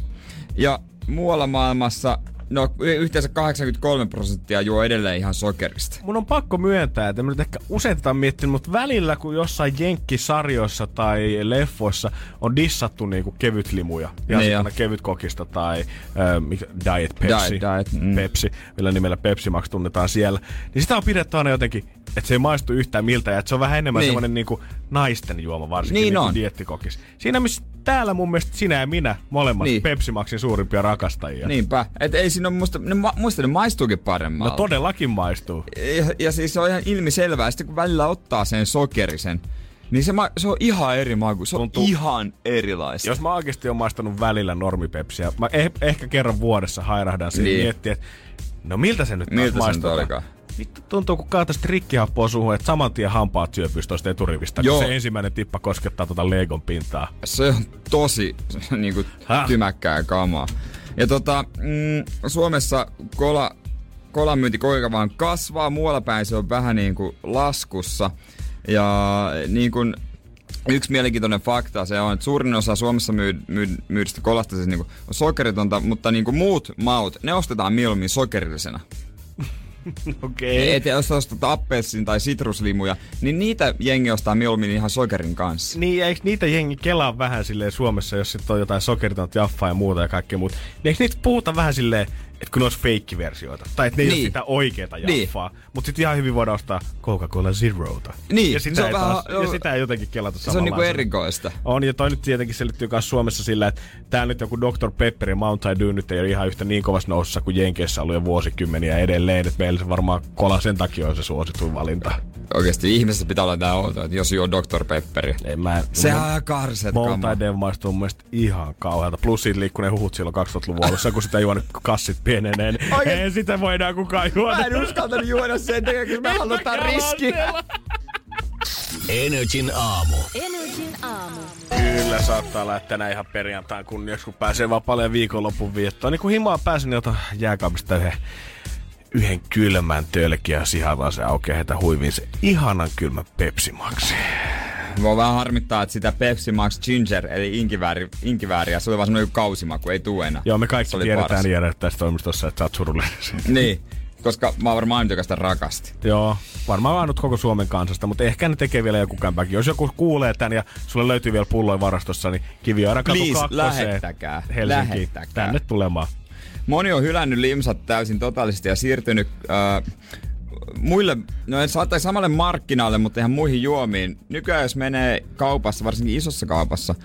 Ja muualla maailmassa No yhteensä 83 prosenttia juo edelleen ihan sokerista. Mun on pakko myöntää, että mä nyt ehkä usein miettinyt, mutta välillä kun jossain jenkkisarjoissa tai leffoissa on dissattu niinku kevytlimuja, ja Niin niin kevyt kokista tai äh, Diet Pepsi, Diet, diet, mm. Pepsi, millä nimellä Pepsi Max tunnetaan siellä, niin sitä on pidetty aina jotenkin, että se ei maistu yhtään miltä, ja että se on vähän enemmän Niin. niin. semmoinen niinku naisten juoma, varsinkin Niin niinku on. diettikokis. Siinä missä täällä mun mielestä sinä ja minä molemmat Niin. Pepsi Maxin suurimpia rakastajia. Niinpä. Et ei siinä ole musta, ne, muista ne maistuukin paremmalta. No todellakin maistuu. ja, ja siis se on ihan ilmiselvää. Sitten kun välillä ottaa sen sokerisen, niin se, ma- se on ihan eri maku. Se on Tuntuu- ihan erilaista. Jos mä oikeasti oon maistanut välillä normipepsiä, mä eh- ehkä kerran vuodessa hairahdan siihen Niin. miettiä, että no miltä se nyt Miltä se nyt maistuu? olikaan? Vittu tuntuu, kun kaataisi rikkihappoa suuhun, että saman tien hampaat syöpyisi tuosta eturivistä, Joo. kun se ensimmäinen tippa koskettaa tuota Legon pintaa. Se on tosi niinku, Häh? tymäkkää kamaa. Ja tota, mm, Suomessa kola, kolan myynti kuinka vaan kasvaa, muualla päin se on vähän niin kuin laskussa. Ja niin kuin yksi mielenkiintoinen fakta se on, että suurin osa Suomessa myy, myy, myydystä kolasta siis niin kuin on sokeritonta, mutta niin kuin muut maut, ne ostetaan mieluummin sokerillisena. Okei. Et jos ostat appelsin tai sitruslimuja, niin niitä jengi ostaa mieluummin ihan sokerin kanssa. Niin, eikö niitä jengi kelaa vähän silleen Suomessa, jos sit on jotain sokeritonta jaffaa ja muuta ja kaikkea muuta. Niin eikö niitä puhuta vähän silleen, että kun ne olisi feikkiversioita. Tai että ne ei Niin. ole sitä oikeeta Niin. jaffaa. Mutta sitten ihan hyvin voidaan ostaa Coca-Cola Zerota. Niin, ja sitä, se on ei vähän- taas, joo. ja sitä ei jotenkin kelata Se on niinku erikoista. On, ja toi nyt tietenkin selittyy myös Suomessa sillä, että tää nyt joku Dr. Pepper ja Mountain Dew nyt ei ole ihan yhtä niin kovassa nousussa kuin Jenkeissä ollut jo vuosikymmeniä edelleen, että meillä se varmaan kola sen takia on se suosituin valinta. Oikeesti ihmisessä pitää olla tää outo, että jos juo Dr. Pepperi. Ei mä... Sehän on ihan karset kama. Mountain Dew maistuu mun mielestä ihan kauhealta. Plus siitä liikkuu ne huhut silloin 2000-luvun alussa, kun sitä juonut kassit pienenee. Niin Oikein- ei sitä voi enää kukaan juoda. Mä en uskaltanut juoda sen takia, kun mä haluan ottaa riski. Energin aamu. Energin aamu. Kyllä saattaa lähteä näin ihan perjantain kunniaksi, kun pääsee vaan paljon viikonlopun viettoon. Niin kun himaa pääsen, niin otan jääkaapista yhden, yhden ja sihataan se aukeaa heitä huiviin se ihanan kylmä Pepsi Maxi. Mua vähän harmittaa, että sitä Pepsi Max Ginger, eli inkivääri, inkivääriä, se oli vaan semmonen kausimaku, ei tuu enää. Joo, me kaikki tiedetään. Jere tässä toimistossa, että sä oot surullinen. Niin, koska mä oon varmaan ainut, joka sitä rakasti. Joo, varmaan ainut koko Suomen kansasta, mutta ehkä ne tekee vielä joku kämpäkin. Jos joku kuulee tän ja sulle löytyy vielä pulloja varastossa, niin Kiviaira katu Please, kakkoseen. lähettäkää. Helsinki, Lähettäkää. tänne tulemaan. Moni on hylännyt limsat täysin totaalisesti ja siirtynyt äh, muille, no saattaisi samalle markkinalle, mutta ihan muihin juomiin. Nykyään jos menee kaupassa, varsinkin isossa kaupassa,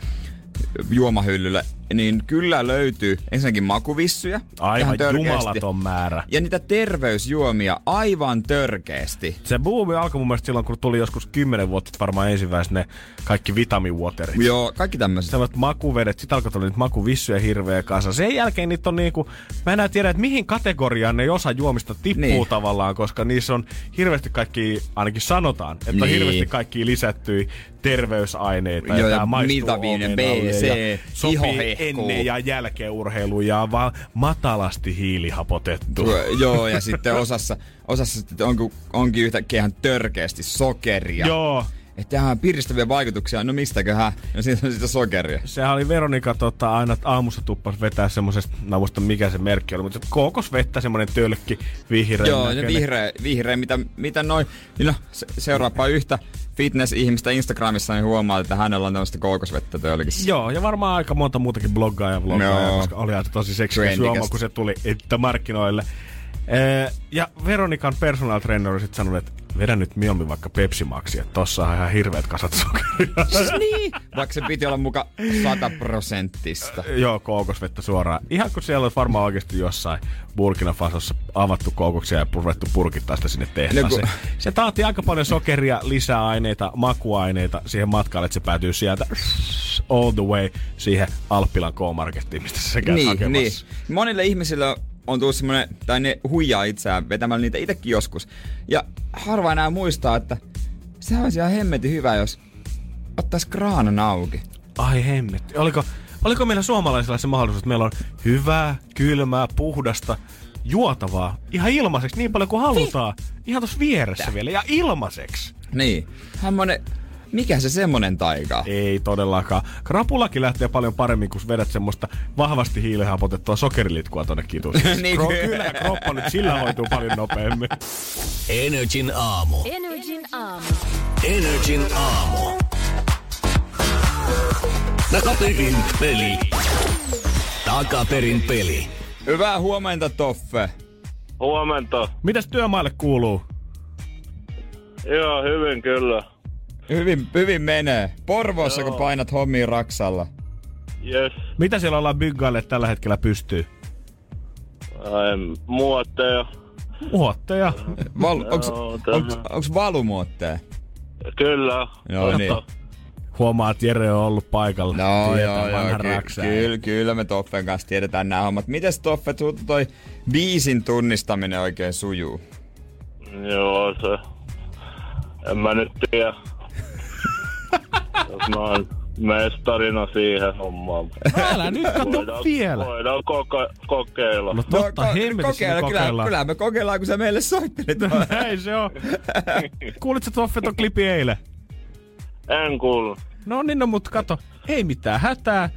juomahyllylle, niin kyllä löytyy ensinnäkin makuvissuja. Aivan jumalaton määrä. Ja niitä terveysjuomia aivan törkeästi. Se buumi alkoi mun mielestä silloin, kun tuli joskus 10 vuotta varmaan ensimmäisenä ne kaikki vitamiwaterit. Joo, kaikki tämmöiset. Sellaiset makuvedet, sit alkoi tulla niitä makuvissuja hirveä kanssa. Sen jälkeen niitä on niinku, mä enää tiedä, että mihin kategoriaan ne osa juomista tippuu Niin. tavallaan, koska niissä on hirveästi kaikki, ainakin sanotaan, että niin. on hirveästi kaikki lisättyy terveysaineita. Joo, ja maistuu vitamiineja, B, C, ja sopii. Ennen ja jälkeen urheiluun ja on vaan matalasti hiilihapotettu. Tuo- Joo, ja sitten osassa, osassa sitten onkin, onkin yhtäkkiä ihan törkeästi sokeria. Joo, Että tähän piristäviä vaikutuksia. No mistäköhän? No siitä on sitä sokeria. Sehän oli Veronika tota, aina aamussa tuppas vetää semmosesta, mä en muista mikä se merkki oli, mutta kookosvettä, semmonen tölkki, vihreä. Joo, se näköinen. vihreä, vihreä mitä, mitä noin. Niin no, se, seuraapa yhtä fitness-ihmistä Instagramissa, niin huomaa, että hänellä on tämmöistä kookosvettä tölkissä. Joo, ja varmaan aika monta muutakin bloggaa ja vloggaa, Joo. koska oli aika tosi seksikäs juoma, kun se tuli että markkinoille. Ee, ja Veronikan personal trainer sitten sanonut, että vedä nyt mieluummin vaikka Pepsi Maxia, että tossa on ihan hirveät kasat sokeria. niin. Vaikka se piti olla muka 100 prosenttista. Joo, kookosvettä suoraan. Ihan kun siellä olisi varmaan oikeasti jossain Burkina Fasossa avattu kookoksia ja ruvettu purkittaa sitä sinne tehtaaseen. No Se taati aika paljon sokeria, lisäaineita, makuaineita siihen matkalle, että se päätyy sieltä all the way siihen Alppilan K-markettiin, mistä sä käyt Niin, hakemassa. niin. Monille ihmisille on tullut semmonen, tai ne huijaa itseään vetämällä niitä itsekin joskus. Ja harva enää muistaa, että se olisi ihan hemmetin hyvä, jos ottais kraanan auki. Ai hemmetti. Oliko, oliko meillä suomalaisilla se mahdollisuus, että meillä on hyvää, kylmää, puhdasta, juotavaa, ihan ilmaiseksi niin paljon kuin halutaan. Ihan tuossa vieressä vielä, ja ilmaiseksi. Niin. Semmonen, mikä se semmonen taika? Ei todellakaan. Krapulakin lähtee paljon paremmin, kun vedät semmoista vahvasti hiilihapotettua sokerilitkua tonne kituun. Niin. Kro- kyllä, kroppa nyt sillä hoituu paljon nopeammin. Energin aamu. Energin aamu. Energin aamu. Takaperin peli. Takaperin peli. Hyvää huomenta, Toffe. Huomenta. Mitäs työmaalle kuuluu? Joo, hyvin kyllä. Hyvin, hyvin menee. Porvoossa, Joo. kun painat hommiin raksalla. Yes. Mitä siellä ollaan byggaille tällä hetkellä pystyy? Ai, muotteja. Muotteja. Val, onks, Joo, onks, onks valumuotteja? Kyllä. Joo, niin. Huomaa, että Jere on ollut paikalla. No Tietää joo, joo, ky- kyllä, kyllä me Toffen kanssa tiedetään nämä hommat. Mites Toffe, toi biisin tunnistaminen oikein sujuu? Joo, se... En mä nyt tiedä. Jos mä oon mestarina siihen hommaan. Älä nyt kato Voidaan, vielä. voidaan koke- kokeilla. No totta, hemmetissä kokeilla, kyllä, kyllä me kokeillaan, kun sä meille soittelit. Näin se on. Kuulitko Toffe ton klipi eilen? En kuulu. No niin, no mut kato, ei mitään hätää.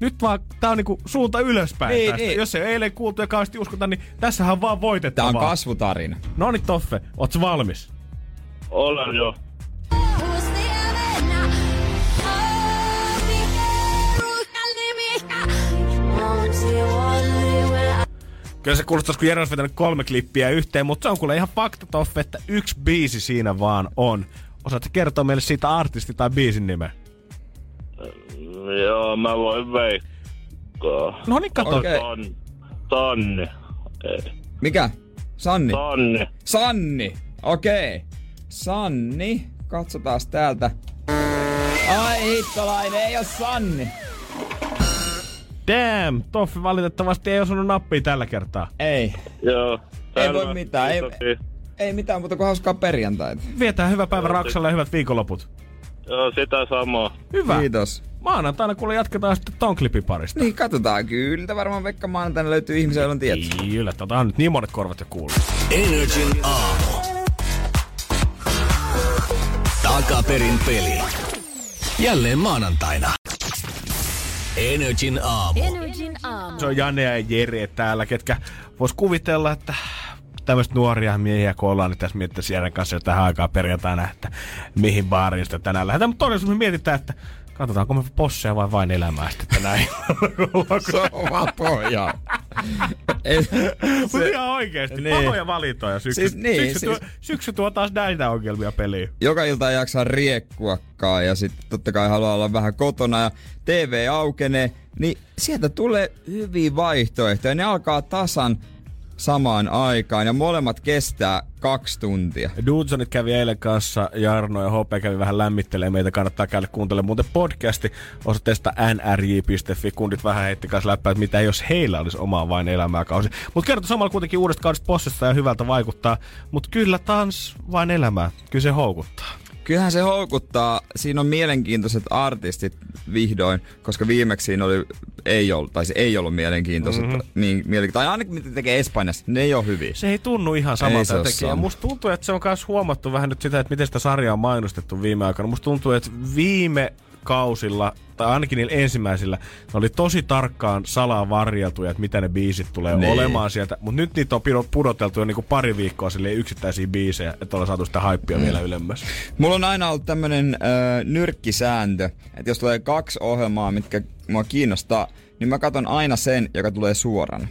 Nyt vaan, tää on niinku suunta ylöspäin Niin, tästä. niin. Jos ei eilen kuultu ja kauheasti uskota, niin tässähän on vaan Tää voitettavaa. on kasvutarina. No niin Toffe, oots valmis? Olen jo. Kyllä se kuulostaisi, kun Jere olisi vetänyt kolme klippiä yhteen, mutta se on kuule ihan fakta Toffe, että yksi biisi siinä vaan on. Osaatko kertoa meille siitä artisti tai biisin nimen? Joo, mä voin veikkaa. No niin, kato. Tonni. Ei. Mikä? Sanni? Tonni. Sanni. Okei. Sanni. Katsotaan täältä. Ai hittolainen, ei oo Sanni. Damn, Toffe valitettavasti ei osunut nappia tällä kertaa. Ei. Joo. Ei voi mitään, ei-. Ei mitään muuta kuin hauskaa perjantaita. Vietään hyvä päivä Raksalla ja hyvät viikonloput. Joo, sitä samaa. Hyvä. Kiitos. Maanantaina kuule jatketaan sitten ton klipin parista. Niin, katsotaan. Kyllä varmaan Vekka maanantaina löytyy ihmisiä, joilla on tieto. Kyllä, tota on nyt niin monet korvat jo kuullut. Energin aamu. Takaperin peli. Jälleen maanantaina. Energin aamu. Energin aamu. Se on Janne ja Jere täällä, ketkä vois kuvitella, että tämmöistä nuoria miehiä kun ollaan, niin tässä miettiä Jeren kanssa jo tähän aikaan perjantaina, että mihin baariin sitä tänään lähdetään. Mutta todellisuudessa me mietitään, että katsotaanko me posseja vai vain elämää sitten tänään. Se on vaan pohjaa. Mutta ihan oikeesti, Niin. pahoja valintoja syksy. Siis niin, syksy, siis- tuo, syksy tuo taas näitä ongelmia peliin. joka ilta ei jaksa riekkuakaan ja sitten totta kai haluaa olla vähän kotona ja TV aukenee, niin sieltä tulee hyviä vaihtoehtoja. Ne alkaa tasan samaan aikaan ja molemmat kestää kaksi tuntia. Dudesonit kävi eilen kanssa, Jarno ja HP kävi vähän lämmittelee meitä, kannattaa käydä kuuntelemaan muuten podcasti osoitteesta nrj.fi, kundit vähän heitti kanssa läppää, että mitä jos heillä olisi omaa vain elämää kausi. Mutta kertoo samalla kuitenkin uudesta kaudesta possesta ja hyvältä vaikuttaa, mutta kyllä tans vain elämää, kyllä se houkuttaa. Kyllähän se houkuttaa. Siinä on mielenkiintoiset artistit vihdoin, koska viimeksi siinä oli, ei ollut, tai se ei ollut mielenkiintoiset. Mm-hmm. Niin, mielenki- tai ainakin mitä tekee Espanjassa, ne ei ole hyviä. Se ei tunnu ihan samalta sama. musta tuntuu, että se on myös huomattu vähän nyt sitä, että miten sitä sarjaa on mainostettu viime aikoina. Musta tuntuu, että viime kausilla, tai ainakin niillä ensimmäisillä, ne oli tosi tarkkaan salaa varjeltuja, että mitä ne biisit tulee Niin. olemaan sieltä. Mutta nyt niitä on pudoteltu jo niinku pari viikkoa silleen yksittäisiä biisejä, että ollaan saatu sitä haippia mm. vielä ylemmäs. Mulla on aina ollut tämmönen ö, nyrkkisääntö, että jos tulee kaksi ohjelmaa, mitkä mua kiinnostaa, niin mä katson aina sen, joka tulee suorana.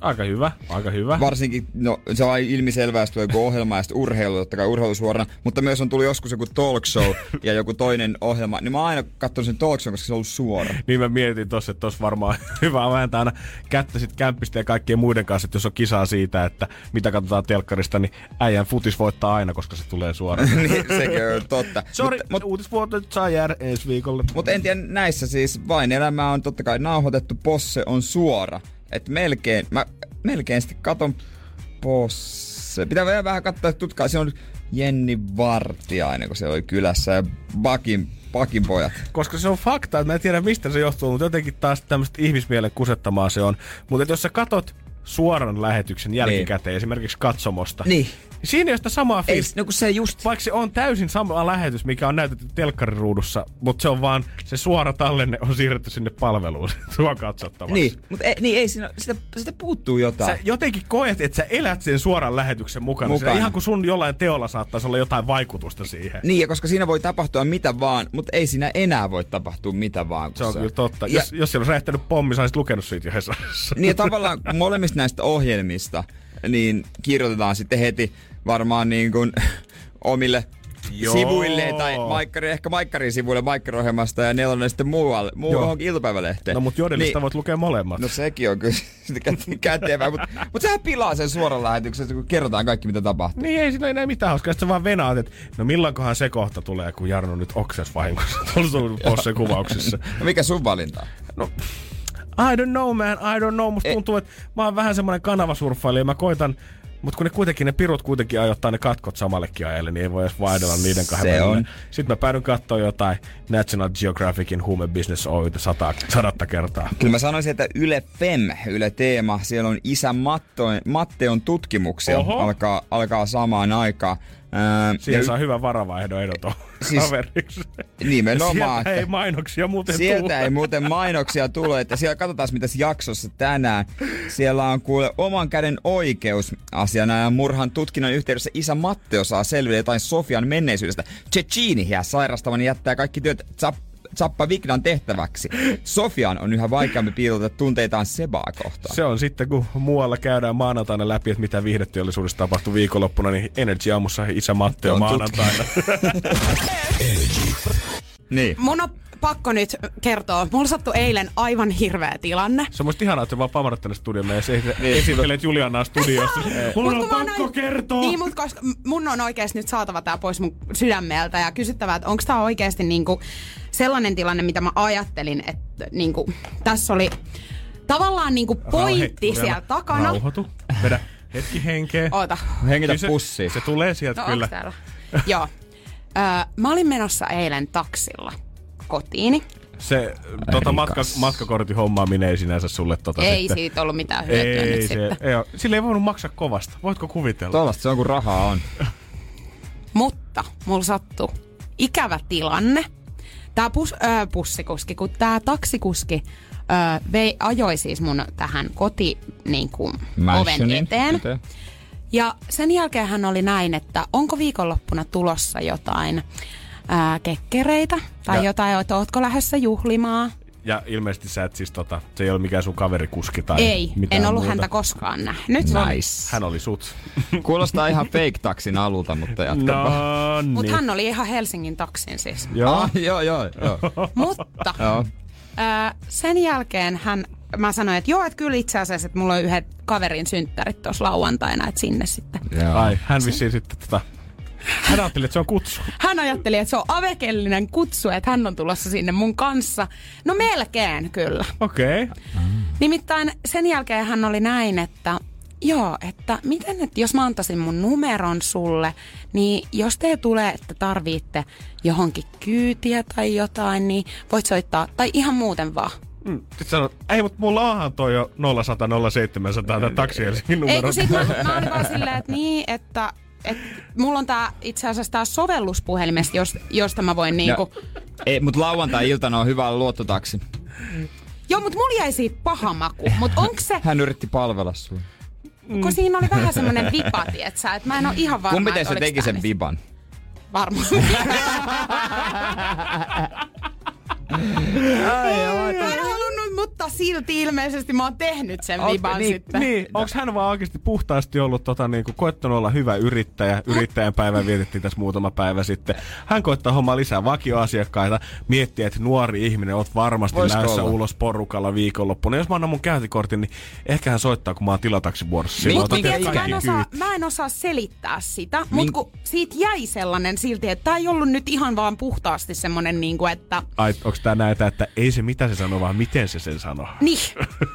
Aika hyvä, aika hyvä. Varsinkin, no se on ilmiselvää, jos tulee joku ohjelma ja urheilu, totta kai urheilu suorana, mutta myös on tullut joskus joku talk show ja joku toinen ohjelma, niin mä oon aina katsonut sen talk show, koska se on ollut suora. Niin mä mietin tossa, että tossa varmaan hyvä vääntää aina kättä sit kämppistä ja kaikkien muiden kanssa, että jos on kisaa siitä, että mitä katsotaan telkkarista, niin äijän futis voittaa aina, koska se tulee suoraan. niin, sekin on totta. Sorry, mutta uutisvuoto saa jäädä ensi viikolle. Mutta en tiedä, näissä siis vain elämä on totta kai nauhoitettu, posse on suora. Että melkein, mä melkein sitten katon posse. Pitää vielä vähän katsoa, että tutkaa. Se on Jenni Vartiainen, kun se oli kylässä ja Bakin, Bakin pojat. Koska se on fakta, että mä en tiedä mistä se johtuu, mutta jotenkin taas tämmöistä ihmismielen kusettamaa se on. Mutta jos sä katot suoran lähetyksen jälkikäteen, niin. esimerkiksi katsomosta. Niin. Siinä ei ole sitä samaa fiilistä. no kun se just... Vaikka se on täysin sama lähetys, mikä on näytetty telkkariruudussa, mutta se on vaan, se suora tallenne on siirretty sinne palveluun sua katsottavaksi. Niin, mutta ei, niin ei siinä, sitä, sitä puuttuu jotain. Sä jotenkin koet, että sä elät sen suoran lähetyksen mukana. Mukana. Ihan kuin sun jollain teolla saattaisi olla jotain vaikutusta siihen. Niin, ja koska siinä voi tapahtua mitä vaan, mutta ei siinä enää voi tapahtua mitä vaan. Se on kyllä totta. Ja, Jos, jos siellä on räjähtänyt pommi, sä olisit lukenut siitä jo Hesarissa. niin tavallaan molemmista näistä ohjelmista, niin kirjoitetaan sitten heti varmaan niin kuin omille Joo. sivuille tai maikkari, ehkä maikkarin sivuille maikkariohjelmasta ja nelonen sitten muualle, muualle iltapäivälehteen. No mutta jodelista Niin- voit lukea molemmat. No sekin on kyllä kätevää, mutta mut sehän pilaa sen suoran lähetyksen, kun kerrotaan kaikki mitä tapahtuu. Niin ei siinä enää mitään hauskaa. Sitten sä vaan venaat, että no milloinkohan se kohta tulee, kun Jarno nyt okses vahingossa. Tuolla sun Possen kuvauksissa. No mikä sun valinta? No, I don't know man, I don't know. Musta Eh. tuntuu, että mä oon vähän semmonen kanavasurffailija. Mä koitan, mutta kun ne kuitenkin ne pirut kuitenkin ajoittaa ne katkot samallekin ajalle, niin ei voi edes vaihdella niiden kahden Se välillä. on. Sitten mä päädyn katsoa jotain National Geographicin Human Business Oytä sata, sadatta kertaa. Kyllä mä sanoisin, että Yle Fem, Yle Teema, siellä on isä Matto, Matteon tutkimuksia, Oho. alkaa, alkaa samaan aikaan. Ää, Siihen ja saa hyvän varavaihdon ehdoton Siis- kaveriksi. Nimenomaan. Sieltä ei mainoksia muuten Sieltä tule. ei muuten mainoksia tule, että siellä katsotaan mitä jaksossa tänään. Siellä on kuule oman käden oikeus asiana ja murhan tutkinnan yhteydessä isä Matteo saa selville jotain Sofian menneisyydestä. Tsechinihiä sairastavan jättää kaikki työt Zap- Zappa Vignan tehtäväksi. Sofian on yhä vaikeampi piilottaa tunteitaan Sebaa kohtaan. Se on sitten, kun muualla käydään maanantaina läpi, että mitä viihdeteollisuudessa tapahtui viikonloppuna, niin Energy aamussa isä Matteo On maanantaina. Niin. Mun on pakko nyt kertoa. Mulla sattui eilen aivan hirveä tilanne. Se on musta ihanaa, että vaan pamarat tänne studioon ja se esittelet Julianaa studiossa. Mulla on pakko noin- kertoa. Niin, mutta koska mun on oikeasti nyt saatava tää pois mun sydämeltä ja kysyttävä, että onko tää oikeasti niinku sellainen tilanne, mitä mä ajattelin, että niinku, tässä oli tavallaan niinku pointti Rauhe- siellä takana. Rauhoitu. Vedä hetki henkeä. Oota. Hengitä se, pussiin. Se tulee sieltä No, kyllä. Joo. Öö, mä olin menossa eilen taksilla kotiini. Se tota, matka, matkakortin hommaaminen ei sinänsä sulle tota Ei sitten. siitä ollut mitään hyötyä ei, nyt se, sitten. ei, oo- sillä ei voinut maksaa kovasta. Voitko kuvitella? Tuollaista se on, kun rahaa on. Mutta mulla sattui ikävä tilanne. Tää pus, ö, pussikuski, kun tää taksikuski ö, vei, ajoi siis mun tähän koti niin kuin, oven eteen. eteen. Ja sen jälkeen hän oli näin, että onko viikonloppuna tulossa jotain ää, kekkereitä tai Ja- jotain, että ootko lähdössä juhlimaan. Ja ilmeisesti sä et siis tota, se ei ole mikään sun kaverikuski tai Ei, mitään en ollut muuta. häntä koskaan nähnyt. Nice. Hän oli sut. Kuulostaa ihan fake-taksin alulta, mutta jatkapa. No Mutta niin. hän oli ihan Helsingin taksin siis. Joo. Ah, joo, joo, joo. Mutta joo. Ää, sen jälkeen hän, mä sanoin, että joo, että kyllä itse asiassa, että mulla on yhdet kaverin synttärit tuossa lauantaina, että sinne sitten. joo. Ai, hän vissiin sitten tota... Hän ajatteli, että se on kutsu. Hän ajatteli, että se on avekellinen kutsu, että hän on tulossa sinne mun kanssa. No melkein kyllä. Okei. Okay. Nimittäin sen jälkeen hän oli näin, että joo, että miten nyt, jos mä antaisin mun numeron sulle, niin jos te tulee, että tarvitte johonkin kyytiä tai jotain, niin voit soittaa, tai ihan muuten vaan. Mm. Sitten sanot, ei, mutta mulla onhan toi jo 0100 0700 tämä taksi Helsingin Ei, numero. kun sit mä, mä olin vaan silleen, että niin, että et, mulla on tää itse asiassa tää sovellus puhelimesta, jos, josta mä voin niinku... Ei, mutta lauantai-iltana on hyvä luottotaksi. Joo, mut mulla jäi siitä paha maku. Mut onks se, Hän yritti palvella sun. kun siinä oli vähän semmonen vipa, tietsä, että mä en oo ihan varma, Kumpi oliks teki sen biban? Varmaan. Mä en halunnut, mutta silti ilmeisesti mä oon tehnyt sen viban niin, sitten. Niin, onko hän vaan oikeasti puhtaasti ollut tota, niin kuin, koettanut olla hyvä yrittäjä? Yrittäjän päivä vietettiin tässä muutama päivä sitten. Hän koittaa hommaa lisää vakioasiakkaita, miettiä, että nuori ihminen, oot varmasti Voisiko lähdössä olla? ulos porukalla viikonloppuna. Jos mä annan mun käyntikortin, niin ehkä hän soittaa, kun mä oon tilataksivuorossa. Silloin Mutta tiedätkö, mä en, osaa, mä en osaa selittää sitä, mutta kun siitä jäi sellainen silti, että tämä ei ollut nyt ihan vaan puhtaasti semmoinen, niin kuin, että Ai, onko tää näitä, että ei se mitä se sanoo, vaan miten se sen sanoo? niin,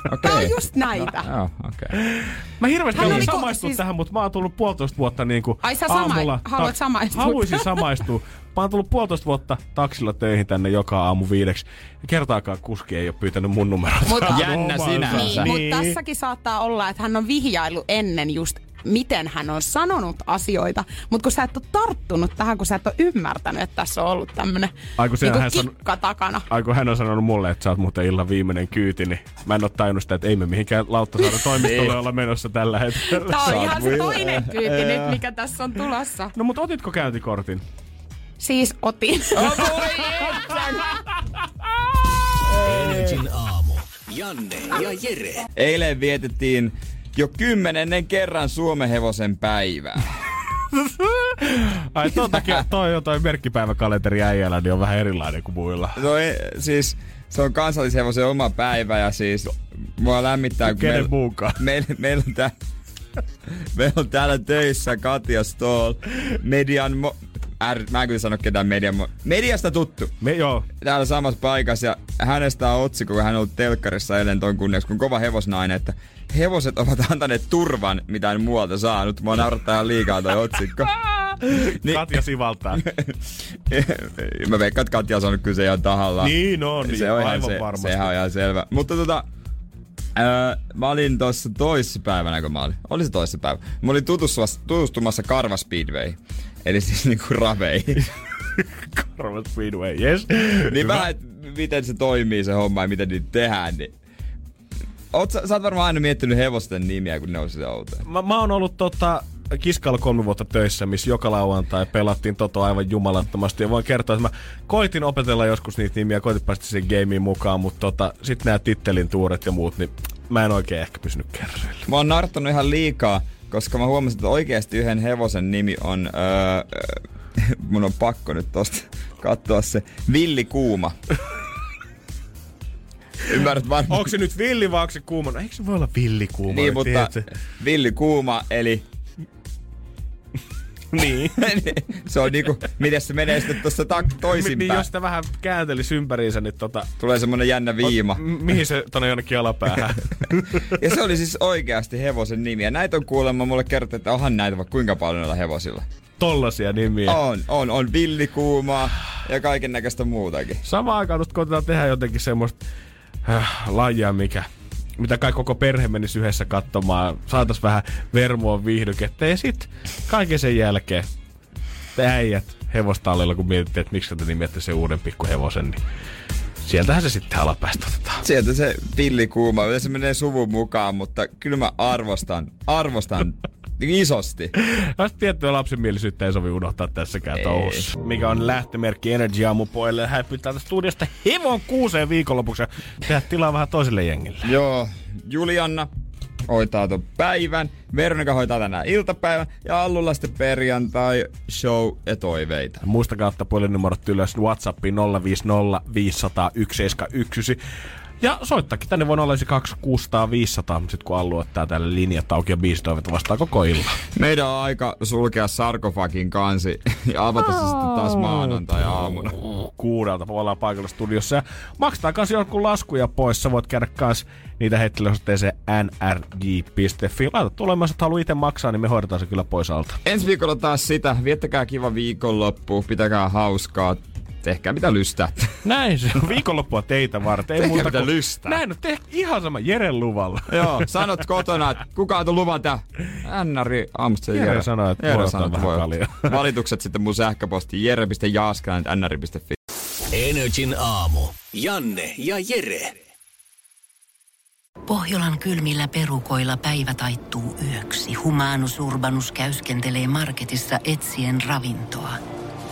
Okei. tää on just näitä. Joo, okei. Mä hirveästi oli ko- samaistua siis- tähän, mutta mä oon tullut puolitoista vuotta niin kuin Ai sä sama- aamulla... haluat samaistua? Haluaisin samaistua. Mä oon tullut puolitoista vuotta taksilla töihin tänne joka aamu viideksi. Kertaakaan kuski ei ole pyytänyt mun numeroa. Mutta Jännä sinänsä. niin, mutta tässäkin saattaa olla, että hän on vihjailu ennen just miten hän on sanonut asioita, mutta kun sä et ole tarttunut tähän, kun sä et ole ymmärtänyt, että tässä on ollut tämmönen sehän niinku hän san- kikka takana. Ai kun hän on sanonut mulle, että sä oot muuten illan viimeinen kyyti, niin mä en oo tajunnut sitä, että ei me mihinkään Lauttasaaren toimistolle olla menossa tällä hetkellä. Tämä on Saat ihan se toinen kyyti nyt, mikä tässä on tulossa. No mut otitko käyntikortin? Siis otin. Energin aamu. Janne ja Jere. Eilen vietettiin jo kymmenennen kerran Suomen hevosen päivää. Ai ton takia toi, toi merkkipäiväkalenteri äijällä niin on vähän erilainen kuin muilla. No ei, siis se on kansallishevosen oma päivä ja siis mua lämmittää, kun Kenen meillä, muukaan? meillä, meillä, on tää, meillä on täällä töissä Katja Stoll, median, mo- R, mä en kyllä sano ketään median, mo- mediasta tuttu. Me, joo, Täällä samassa paikassa ja hänestä on otsikko, kun hän on ollut telkkarissa eilen ton kunniaksi, kun kova hevosnainen, että hevoset ovat antaneet turvan, mitä en muualta saanut. Mua naurattaa ihan liikaa toi otsikko. Niin, Katja sivaltaa. mä veikkaan, että Katja on saanut kyllä se ihan tahallaan. niin on, niin se on aivan se, varmasti. Sehän on ihan selvä. Mutta tota, ää, mä olin tossa toissapäivänä, kun mä olin. Oli se toissapäivä. Mä olin tutustumassa, tutustumassa Karva Speedway. Eli siis niinku raveihin. Karva Speedway, yes. niin Hyvä. vähän, miten se toimii se homma ja miten niitä tehdään. Niin. Oot, sä, sä oot varmaan aina miettinyt hevosten nimiä, kun ne on sitä outoja. Mä, mä oon ollut tota, Kiskalla kolme vuotta töissä, missä joka lauantai pelattiin toto aivan jumalattomasti. Ja voin kertoa, että mä koitin opetella joskus niitä nimiä, koitin päästä siihen gameen mukaan, mutta tota, sitten nämä tittelin tuuret ja muut, niin mä en oikein ehkä pysynyt kärryillä. Mä oon narttanut ihan liikaa, koska mä huomasin, että oikeasti yhden hevosen nimi on... Öö, öö, mun on pakko nyt tosta katsoa se. Villi Kuuma. Ymmärrät varmaan. Onko se nyt villi vai onko se kuuma? No, eikö se voi olla villi kuuma? Niin, mutta tiedätkö? Villi Kuuma, eli niin. se on niinku, miten se menee sitten tuossa tak- niin, toisinpäin. jos sitä vähän kääntelisi ympäriinsä, niin tota, Tulee semmonen jännä viima. M- mihin se tonne jonnekin alapäähän? Ja se oli siis oikeasti hevosen nimi. Ja näitä on kuulemma mulle kerrottu, että onhan näitä vaikka kuinka paljon noilla hevosilla. Tollasia nimiä. On, on, on villikuumaa ja kaiken näköistä muutakin. Samaan aikaan tuosta koitetaan tehdä jotenkin semmoista lajia, mikä mitä kai koko perhe menisi yhdessä katsomaan. Saatais vähän vermoa viihdykettä ja sit kaiken sen jälkeen te äijät hevostallilla, kun mietitte, että miksi te nimette se uuden pikkuhevosen, niin sieltähän se sitten alapäästä otetaan. Sieltä se villikuuma, yleensä menee suvun mukaan, mutta kyllä mä arvostan, arvostan isosti. Tästä tiettyä lapsimielisyyttä ei sovi unohtaa tässäkään touhussa. Mikä on lähtömerkki Energy aamupoille. Hän pyytää tästä studiosta hevon kuuseen viikonlopuksi ja tehdä tilaa vähän toiselle jengille. Joo, Julianna hoitaa ton päivän, Veronika hoitaa tänään iltapäivän ja Allulla sitten perjantai, show ja toiveita. Muistakaa ottaa puhelinnumerot ylös WhatsAppiin 050 500 171. Ja soittakin tänne voi olla 2 600 500, sit kun Allu ottaa tälle linjat auki ja biisitoivet vastaa koko illan. Meidän on aika sulkea sarkofagin kansi ja avata se sitten taas maanantai-aamuna. Kuudelta ollaan paikalla studiossa ja maksetaan kanssa jonkun laskuja pois. Sä voit käydä kans niitä heittelyosoitteeseen nrj.fi. Laita tulemaan, jos et halua itse maksaa, niin me hoidetaan se kyllä pois alta. Ensi viikolla taas sitä. Viettäkää kiva viikonloppu, pitäkää hauskaa. Tehkää mitä lystäätte. Näin se on. Viikonloppua teitä varten. Ei Tehkää muuta mitä kuin- lystää. Näin on. Teh ihan sama Jeren luvalla. Joo, sanot kotona, että kuka on luvan tää? Ännäri aamusta Jere Jere. sanoo, että Jere voi sanoo, ottaa että vähän voi. kaljaa. Valitukset sitten mun sähköposti jere.jaaskelainen.nri.fi. Energin aamu. Janne ja Jere. Pohjolan kylmillä perukoilla päivä taittuu yöksi. Humanus Urbanus käyskentelee marketissa etsien ravintoa.